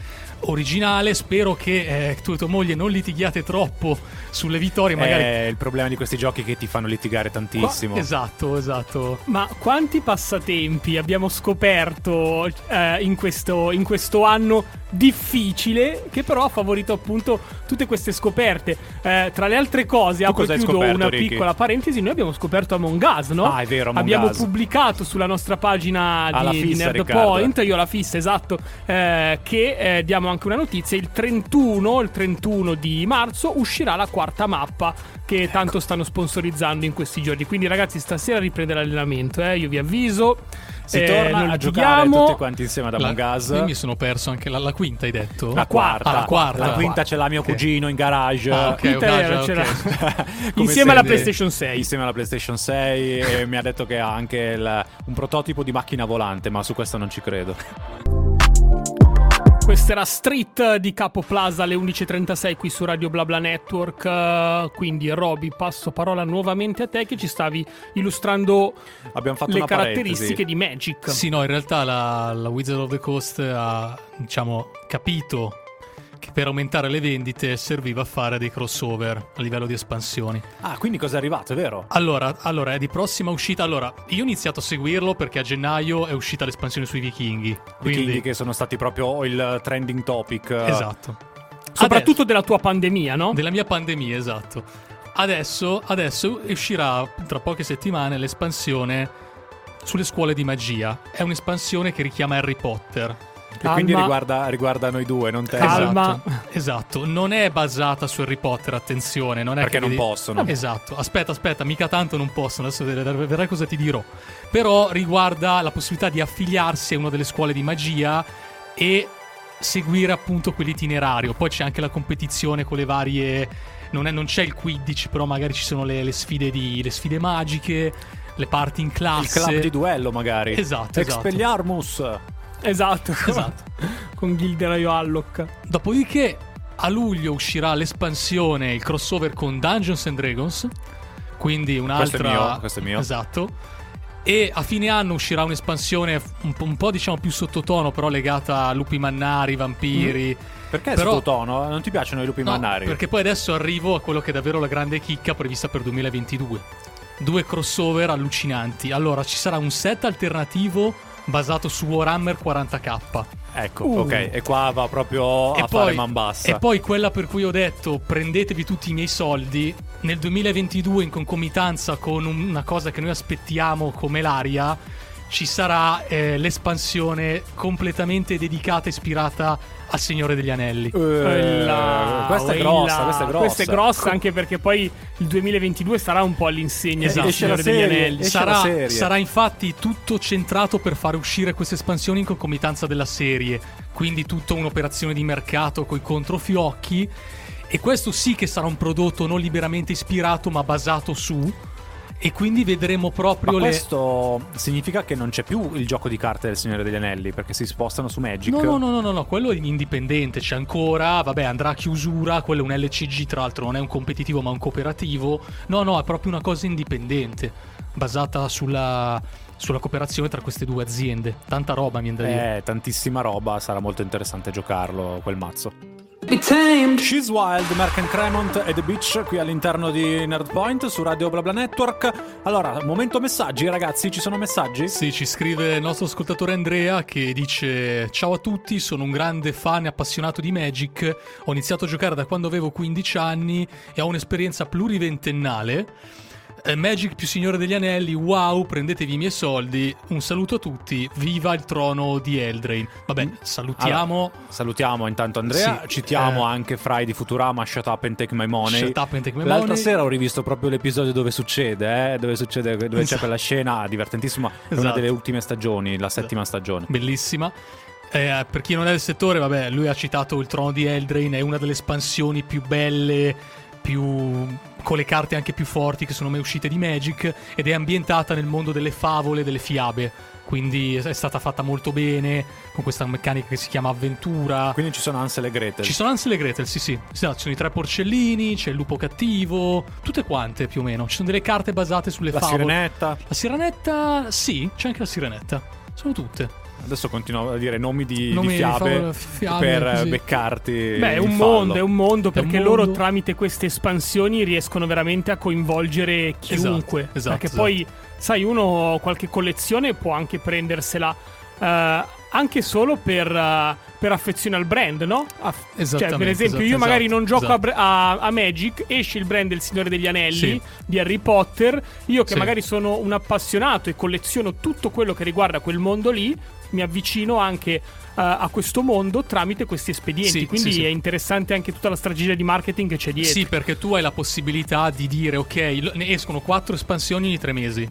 originale. Spero che eh, tu e tua moglie non litighiate troppo sulle vittorie, magari... È il problema di questi giochi che ti fanno litigare tantissimo. Esatto, esatto. Ma quanti passatempi abbiamo scoperto eh, in, questo, in questo anno difficile che però ha favorito appunto tutte queste scoperte. Eh, tra le altre cose, Tu apro e chiudo scoperto, una Ricky? piccola parentesi, noi abbiamo scoperto Among Us, no? Ah, è vero, Among Abbiamo Us. pubblicato sulla nostra pagina di, di fissa, Nerd Riccardo. Point, io la fissa, esatto, eh, che eh, diamo anche una notizia, il 31, il 31 di marzo uscirà la quarta mappa che tanto stanno sponsorizzando in questi giorni. Quindi ragazzi, stasera riprende l'allenamento, eh, io vi avviso. Si Eh, torna a giocare tutti quanti insieme ad Among Us. io mi sono perso anche la, la quinta, hai detto? La quarta. Ah, la quarta. La quinta ce l'ha mio Ok. cugino in garage. Ah, ok, Quinta ok, era, ok. c'era. Insieme alla. PlayStation 6. Insieme alla PlayStation 6 e mi ha detto che ha anche il- un prototipo di macchina volante, ma su questo non ci credo. Questa era Street di Capo Plaza alle 11.36 qui su Radio Blabla Network. Eh, Quindi, Roby, passo parola nuovamente a te che ci stavi illustrando le una caratteristiche parentesi. di Magic. Sì, no, in realtà la, la Wizard of the Coast ha, diciamo, capito che per aumentare le vendite serviva a fare dei crossover a livello di espansioni. Ah, quindi cosa è arrivato, è vero? Allora, allora, è di prossima uscita. Allora, io ho iniziato a seguirlo perché a gennaio è uscita l'espansione sui vichinghi. Quindi Quindi, che sono stati proprio il trending topic. esatto. Soprattutto della tua pandemia, no? Della mia pandemia, esatto. Adesso, adesso uscirà tra poche settimane l'espansione sulle scuole di magia. È un'espansione che richiama Harry Potter. Che quindi Calma. riguarda, riguarda noi due, non te. Calma. Esatto, esatto. Non è basata su Harry Potter, attenzione. Non è Perché non vedi- possono. Esatto. Aspetta, aspetta, mica tanto non possono. Adesso vedrai cosa ti dirò. Però riguarda la possibilità di affiliarsi a una delle scuole di magia e seguire appunto quell'itinerario. Poi c'è anche la competizione con le varie. Non, è- non c'è il Quidditch, però magari ci sono le, le sfide, di, le sfide magiche, le parti in Il classe. club di duello, magari. Esatto, esatto. Expelliarmus. Esatto. Esatto. Con Gilderaio Alloc. Dopodiché a luglio uscirà l'espansione, il crossover con Dungeons and Dragons, quindi un'altra... Questo è mio, questo è mio. Esatto. E a fine anno uscirà un'espansione un po', un po', diciamo più sottotono, però legata a lupi mannari, vampiri. Perché è Però- sottotono? Non ti piacciono i lupi No, mannari? perché poi adesso arrivo a quello che è davvero la grande chicca prevista per 2022. Due crossover allucinanti. Allora, ci sarà un set alternativo basato su Warhammer 40k. Ecco, Uh. ok. E qua va proprio a fare man bassa. e poi quella per cui ho detto prendetevi tutti i miei soldi nel 2022 in concomitanza con un- una cosa che noi aspettiamo come l'aria ci sarà eh, l'espansione completamente dedicata e ispirata al Signore degli Anelli. Eh, Là, questa è grossa, questa è grossa. Questa è grossa anche perché poi il 2022 sarà un po' all'insegna Esatto. del Signore degli Anelli. Sarà, sarà infatti tutto centrato per fare uscire queste espansioni in concomitanza della serie, quindi tutta un'operazione di mercato coi controfiocchi. E questo sì che sarà un prodotto non liberamente ispirato, ma basato su. E quindi vedremo proprio Ma le. questo significa che non c'è più il gioco di carte del Signore degli Anelli perché si spostano su Magic. No, no, no, no, no, no, quello è indipendente, c'è ancora, vabbè, andrà a chiusura, quello è un LCG, tra l'altro non è un competitivo ma un cooperativo. No, no, è proprio una cosa indipendente, basata sulla, sulla cooperazione tra queste due aziende. Tanta roba, mi dire. Eh, tantissima roba, sarà molto interessante giocarlo quel mazzo. She's Wild, Merck and Cremont e The Beach qui all'interno di Nerdpoint su Radio BlaBla Network. Allora, momento messaggi, ragazzi, ci sono messaggi? Sì, ci scrive il nostro ascoltatore Andrea che dice Ciao a tutti, sono un grande fan e appassionato di Magic, ho iniziato a giocare da quando avevo 15 anni e ho un'esperienza pluriventennale. Eh, Magic più Signore degli Anelli, wow, prendetevi i miei soldi. Un saluto a tutti, viva il trono di Eldrain. Vabbè, salutiamo. Allora, salutiamo intanto Andrea, Sì, citiamo eh, anche Fry di Futurama, Shut Up and Take My Money. Shut Up and Take My L'altra Money. sera ho rivisto proprio l'episodio dove succede, eh, dove succede, dove c'è Esatto. quella scena divertentissima, è una Esatto. delle ultime stagioni, la settima stagione. Bellissima. Eh, per chi non è del settore, vabbè, lui ha citato il trono di Eldrain, è una delle espansioni più belle, più con le carte anche più forti che sono mai uscite di Magic ed è ambientata nel mondo delle favole, delle fiabe. Quindi è stata fatta molto bene con questa meccanica che si chiama avventura. Quindi ci sono Ansel e Gretel. Ci sono Ansel e Gretel, sì, sì. Esatto, ci sono i tre porcellini, c'è il lupo cattivo, tutte quante più o meno. Ci sono delle carte basate sulle la favole. sirenetta. La sirenetta, sì, c'è anche la sirenetta. Sono tutte. Adesso continuo a dire nomi di, Nomi di di fiabe, favole- fiabe, per così. beccarti. Beh, è un fallo. mondo, è un mondo perché un loro mondo. tramite queste espansioni riescono veramente a coinvolgere chiunque. Esatto, esatto, perché esatto. poi, sai, uno qualche collezione può anche prendersela eh, anche solo per, eh, per affezione al brand, no? Aff- cioè, per esempio, esatto, io magari esatto, non gioco a esatto. a, a Magic, esce il brand del Signore degli Anelli Sì. di Harry Potter. Io che Sì. magari sono un appassionato e colleziono tutto quello che riguarda quel mondo lì, mi avvicino anche eh, a questo mondo tramite questi espedienti. Sì, Quindi sì, sì. è interessante anche tutta la strategia di marketing che c'è dietro. Sì, perché tu hai la possibilità di dire, ok, ne escono quattro espansioni ogni tre mesi.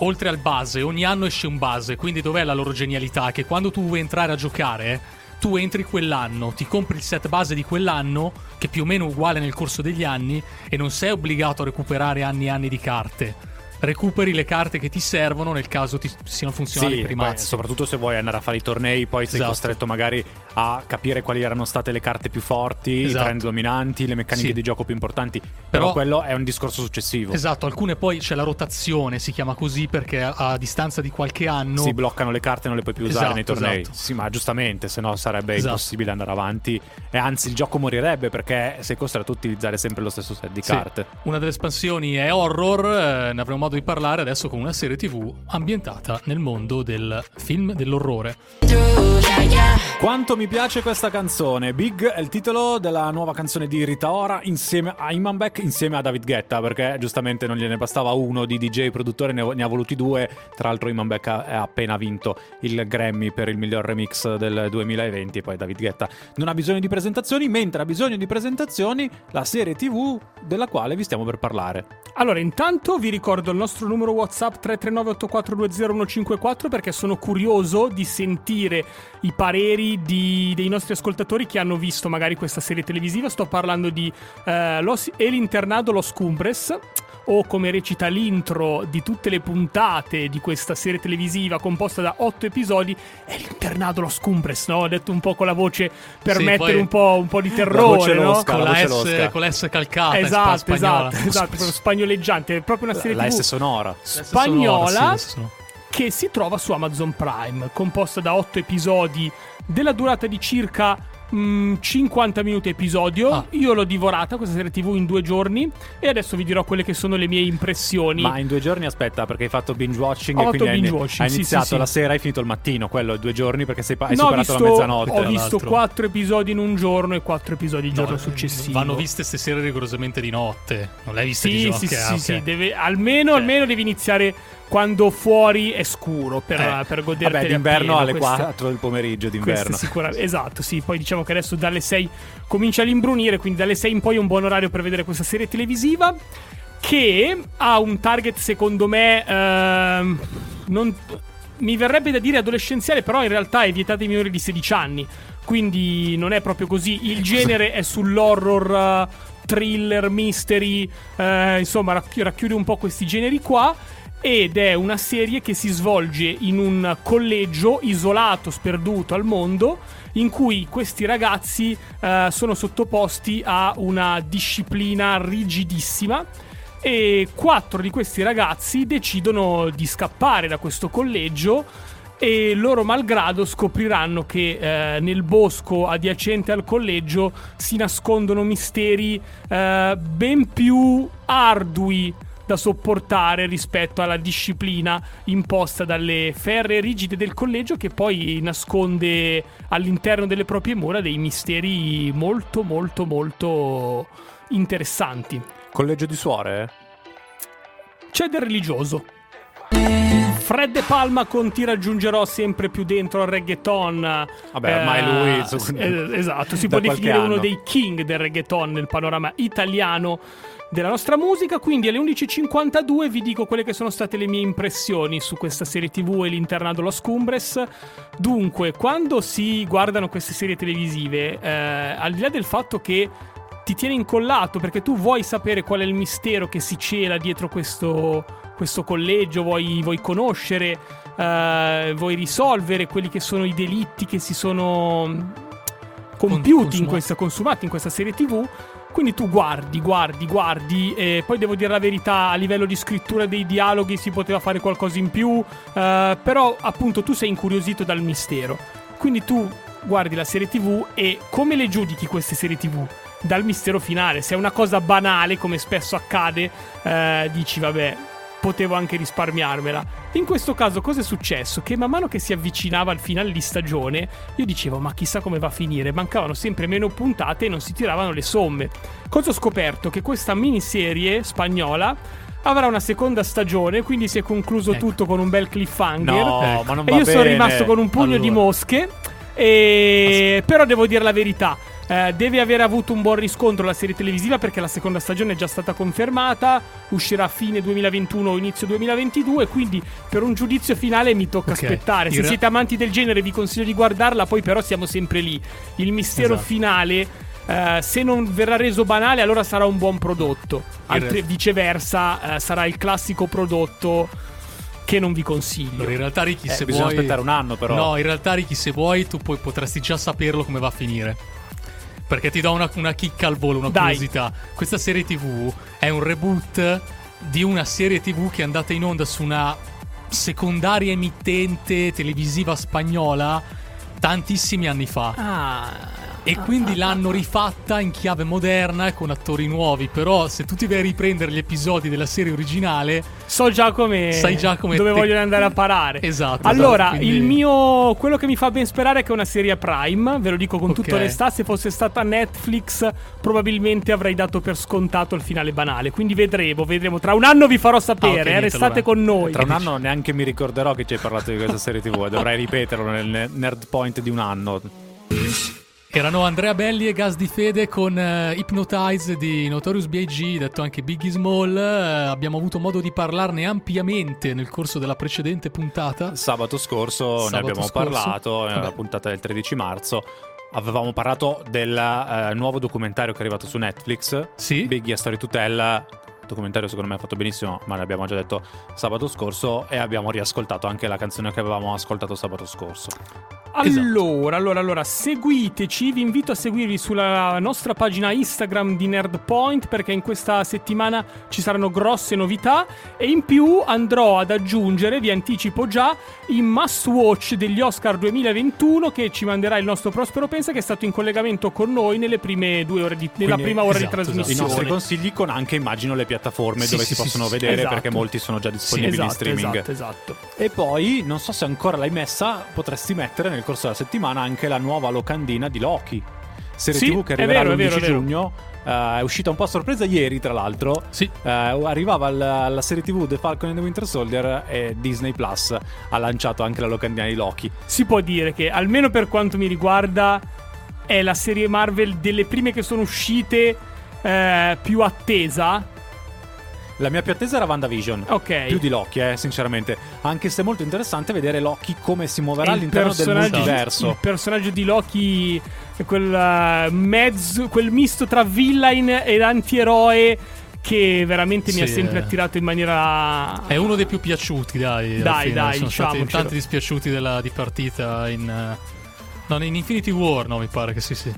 Oltre al base, ogni anno esce un base, quindi dov'è la loro genialità? Che quando tu vuoi entrare a giocare, tu entri quell'anno, ti compri il set base di quell'anno, che più o meno è uguale nel corso degli anni, e non sei obbligato a recuperare anni e anni di carte. Recuperi le carte che ti servono nel caso ti siano funzionali Sì, per i mazzi. soprattutto se vuoi andare a fare i tornei, poi sei Esatto. costretto magari a capire quali erano state le carte più forti, Esatto. i trend dominanti, le meccaniche Sì. di gioco più importanti. Però, Però- quello è un discorso successivo. Esatto, alcune poi c'è la rotazione, si chiama così perché a, a distanza di qualche anno Si bloccano le carte e non le puoi più usare Esatto, nei tornei. esatto. Sì, ma giustamente, se no sarebbe Esatto. impossibile andare avanti. E anzi, il gioco morirebbe perché sei costretto a utilizzare sempre lo stesso set di Sì. carte. Una delle espansioni è horror, eh, ne avremo modo di parlare adesso con una serie TV ambientata nel mondo del film dell'orrore. Quanto mi piace questa canzone. Big è il titolo della nuova canzone di Rita Ora insieme a Iman Beck, insieme a David Guetta, perché giustamente non gliene bastava uno di DJ produttore, ne, ne ha voluti due. Tra l'altro Iman Beck ha, ha appena vinto il Grammy per il miglior remix del 2020 e poi David Guetta non ha bisogno di presentazioni, mentre ha bisogno di presentazioni la serie TV della quale vi stiamo per parlare. Allora, intanto vi ricordo il nostro numero WhatsApp 339-8420-154 perché sono curioso di sentire i pareri di- dei nostri ascoltatori che hanno visto magari questa serie televisiva. Sto parlando di eh, Los, El Internado Los Cumbres o come recita l'intro di tutte le puntate di questa serie televisiva composta da otto episodi, è l'Internado Los Cumbres, no? Ho detto un po' con la voce per Sì, mettere un, po', un po' di terrore, no? losca. Con la la, voce S, losca. con la S calcata Esatto, esatto, esatto, proprio spagnoleggiante, è proprio una serie La TV S sonora. spagnola Sonora, sì, che si trova su Amazon Prime, composta da otto episodi della durata di circa mm, 50 minuti episodio. Ah. Io l'ho divorata questa serie TV in due giorni e adesso vi dirò quelle che sono le mie impressioni. Ma in due giorni aspetta, perché hai fatto binge watching Ho e fatto quindi hai, binge watching, hai sì, iniziato sì, sì. la sera e hai finito il mattino. Quello due giorni perché sei, hai No, ho superato visto, la mezzanotte. ho visto quattro episodi in un giorno e quattro episodi il giorno No, successivo. Vanno viste serie rigorosamente di notte. Non l'hai vista di Sì, giorno? sì, sì, ok. sì, deve- almeno, Ok. almeno devi iniziare quando fuori è scuro per, Eh. per goderti Vabbè, d'inverno alle questa, 4 del pomeriggio d'inverno. sicuramente, esatto, sì. Poi diciamo che adesso dalle 6 comincia l'imbrunire, quindi dalle 6 in poi è un buon orario per vedere questa serie televisiva. Che ha un target, secondo me, ehm, non- mi verrebbe da dire adolescenziale, però in realtà è vietato ai minori di 16 anni. Quindi non è proprio così. Il genere è sull'horror, eh, thriller, mystery, eh, insomma, racchi- racchiude un po' questi generi qua ed è una serie che si svolge in un collegio isolato, sperduto al mondo, in cui questi ragazzi eh, sono sottoposti a una disciplina rigidissima e quattro di questi ragazzi decidono di scappare da questo collegio e loro malgrado scopriranno che eh, nel bosco adiacente al collegio si nascondono misteri eh, ben più ardui da sopportare rispetto alla disciplina imposta dalle ferre rigide del collegio che poi nasconde all'interno delle proprie mura dei misteri molto molto molto interessanti. Collegio di suore? c'è del religioso. Fred De Palma con Ti raggiungerò sempre più dentro al reggaeton. Vabbè, ormai lui, Eh, su- eh, esatto, si può definire uno dei king del reggaeton nel panorama italiano della nostra musica. Quindi alle 11.52 vi dico quelle che sono state le mie impressioni su questa serie TV e l'internado Los Cumbres. Dunque, quando si guardano queste serie televisive, eh, al di là del fatto che ti tiene incollato perché tu vuoi sapere qual è il mistero che si cela dietro questo, questo collegio, vuoi, vuoi conoscere, eh, vuoi risolvere quelli che sono i delitti che si sono mm, compiuti in consumati. questa, consumati in questa serie TV. Quindi tu guardi, guardi, guardi, e poi devo dire la verità, a livello di scrittura dei dialoghi si poteva fare qualcosa in più, eh, però appunto tu sei incuriosito dal mistero. Quindi tu guardi la serie TV e come le giudichi queste serie TV? Dal mistero finale. Se è una cosa banale, come spesso accade, eh, dici vabbè, potevo anche risparmiarmela. In questo caso cosa è successo? Che man mano che si avvicinava al finale di stagione, io dicevo ma chissà come va a finire, mancavano sempre meno puntate e non si tiravano le somme. Cosa ho scoperto? Che questa miniserie spagnola avrà una seconda stagione, quindi si è concluso Ecco. tutto con un bel cliffhanger. No, Ecco. ma non E io sono rimasto con un pugno di Allora. mosche. E... Però devo dire la verità. Eh, deve aver avuto un buon riscontro la serie televisiva perché la seconda stagione è già stata confermata. Uscirà a fine 2021 o inizio 2022. Quindi per un giudizio finale mi tocka Ok. aspettare. Se siete amanti del genere, vi consiglio di guardarla. Poi, però, siamo sempre lì. Il mistero Esatto. finale. eh, se non verrà reso banale, allora sarà un buon prodotto. Altri- re- viceversa, eh, sarà il classico prodotto che non vi consiglio. Allora, in realtà, Ricky, Eh, se bisogna vuoi. aspettare un anno, però. No, in realtà, Ricky, se vuoi, tu poi potresti già saperlo come va a finire. Perché ti do una, una chicca al volo, una Dai. curiosità. Questa serie TV è un reboot di una serie TV che è andata in onda su una secondaria emittente televisiva spagnola tantissimi anni fa. Ah. E quindi l'hanno rifatta in chiave moderna e con attori nuovi. Però, se tu ti vai a riprendere gli episodi della serie originale, So già come. Sai già come Dove te- vogliono andare a parare. Esatto, Allora, esatto, quindi- il mio. Quello che mi fa ben sperare è che è una serie a Prime. Ve lo dico con Ok. tutta onestà. Se fosse stata Netflix, probabilmente avrei dato per scontato il finale banale. Quindi vedremo, vedremo. Tra un anno vi farò sapere. Ah, ok, eh, niente, restate allora. con noi. Tra un anno neanche mi ricorderò che ci hai parlato di questa serie TV e dovrei ripeterlo nel ne- nerd point di un anno. Erano Andrea Belli e Gas di Fede con eh, Hypnotize di Notorious B.I.G., detto anche Biggie Small. Eh, abbiamo avuto modo di parlarne ampiamente nel corso della precedente puntata. Sabato scorso ne Sabato abbiamo scorso. parlato, nella Vabbè. puntata del 13 marzo. Avevamo parlato del eh, nuovo documentario che è arrivato su Netflix, Sì. Biggie a Story to Tell. Documentario secondo me ha fatto benissimo, ma l'abbiamo già detto sabato scorso e abbiamo riascoltato anche la canzone che avevamo ascoltato sabato scorso. Esatto. Allora, allora, allora, seguiteci, vi invito a seguirvi sulla nostra pagina Instagram di Nerdpoint perché in questa settimana ci saranno grosse novità e in più andrò ad aggiungere, vi anticipo già, i must watch degli Oscar 2021 che ci manderà il nostro Prospero Pensa che è stato in collegamento con noi nelle prime due ore di, nella Quindi, prima ora esatto, di I trasmissione. nostri consigli con anche immagino le piattaforme Sì, dove sì, si sì, possono vedere esatto. perché molti sono già disponibili esatto, in streaming. esatto, esatto. E poi, non so se ancora l'hai messa, potresti mettere nel corso della settimana anche la nuova locandina di Loki. Serie Sì, TV che arriverà vero, è l'11 vero, è vero. giugno. Eh, è uscita un po' a sorpresa ieri, tra l'altro. Sì. Eh, arrivava la, la serie TV The Falcon and the Winter Soldier e Disney Plus ha lanciato anche la locandina di Loki. si può dire che, almeno per quanto mi riguarda, è la serie Marvel delle prime che sono uscite eh, più attesa. La mia più attesa era WandaVision. Ok. Più di Loki, eh, sinceramente. Anche se è molto interessante vedere Loki come si muoverà il all'interno del personaggio- multiverso. Il personaggio di Loki quel eh, mezzo, quel misto tra villain ed antieroe che veramente mi ha Sì, sempre eh. attirato in maniera. È uno dei più piaciuti, dai. Dai, dai, Sono stati tanti dispiaciuti della, di partita in. eh, No, in Infinity War, no, mi pare che sì, sì.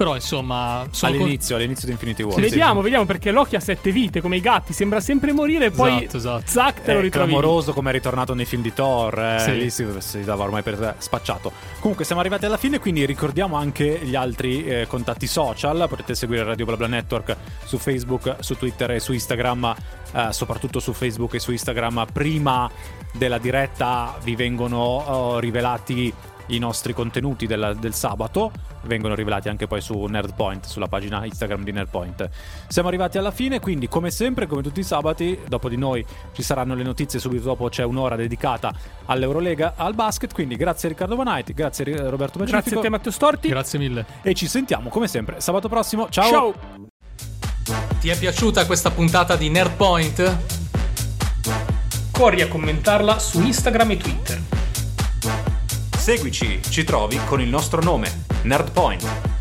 Però, insomma. sono con- All'inizio, all'inizio di Infinity War. sì. vediamo, vediamo perché Loki ha sette vite come i gatti, sembra sempre morire e poi Esatto, esatto. zac te lo È ritrovi. lì. clamoroso come è ritornato nei film di Thor, eh, Sì. lì si, si dava ormai per spacciato. Comunque siamo arrivati alla fine, quindi ricordiamo anche gli altri eh, contatti social, potete seguire Radio BlaBla Network su Facebook, su Twitter e su Instagram, eh, soprattutto su Facebook e su Instagram. Prima della diretta vi vengono oh, rivelati i nostri contenuti del, del sabato vengono rivelati anche poi su Nerdpoint, sulla pagina Instagram di Nerdpoint. Siamo arrivati alla fine, quindi come sempre, come tutti i sabati, dopo di noi ci saranno le notizie, subito dopo c'è un'ora dedicata all'Eurolega, al basket, quindi grazie a Riccardo Vanaiti, grazie a Roberto Pacifico. Grazie a te Matteo Storti. Grazie mille. E ci sentiamo come sempre sabato prossimo. Ciao! Ciao! Ti è piaciuta questa puntata di Nerdpoint? Corri a commentarla su Instagram e Twitter. Seguici, ci trovi con il nostro nome, Nerdpoint.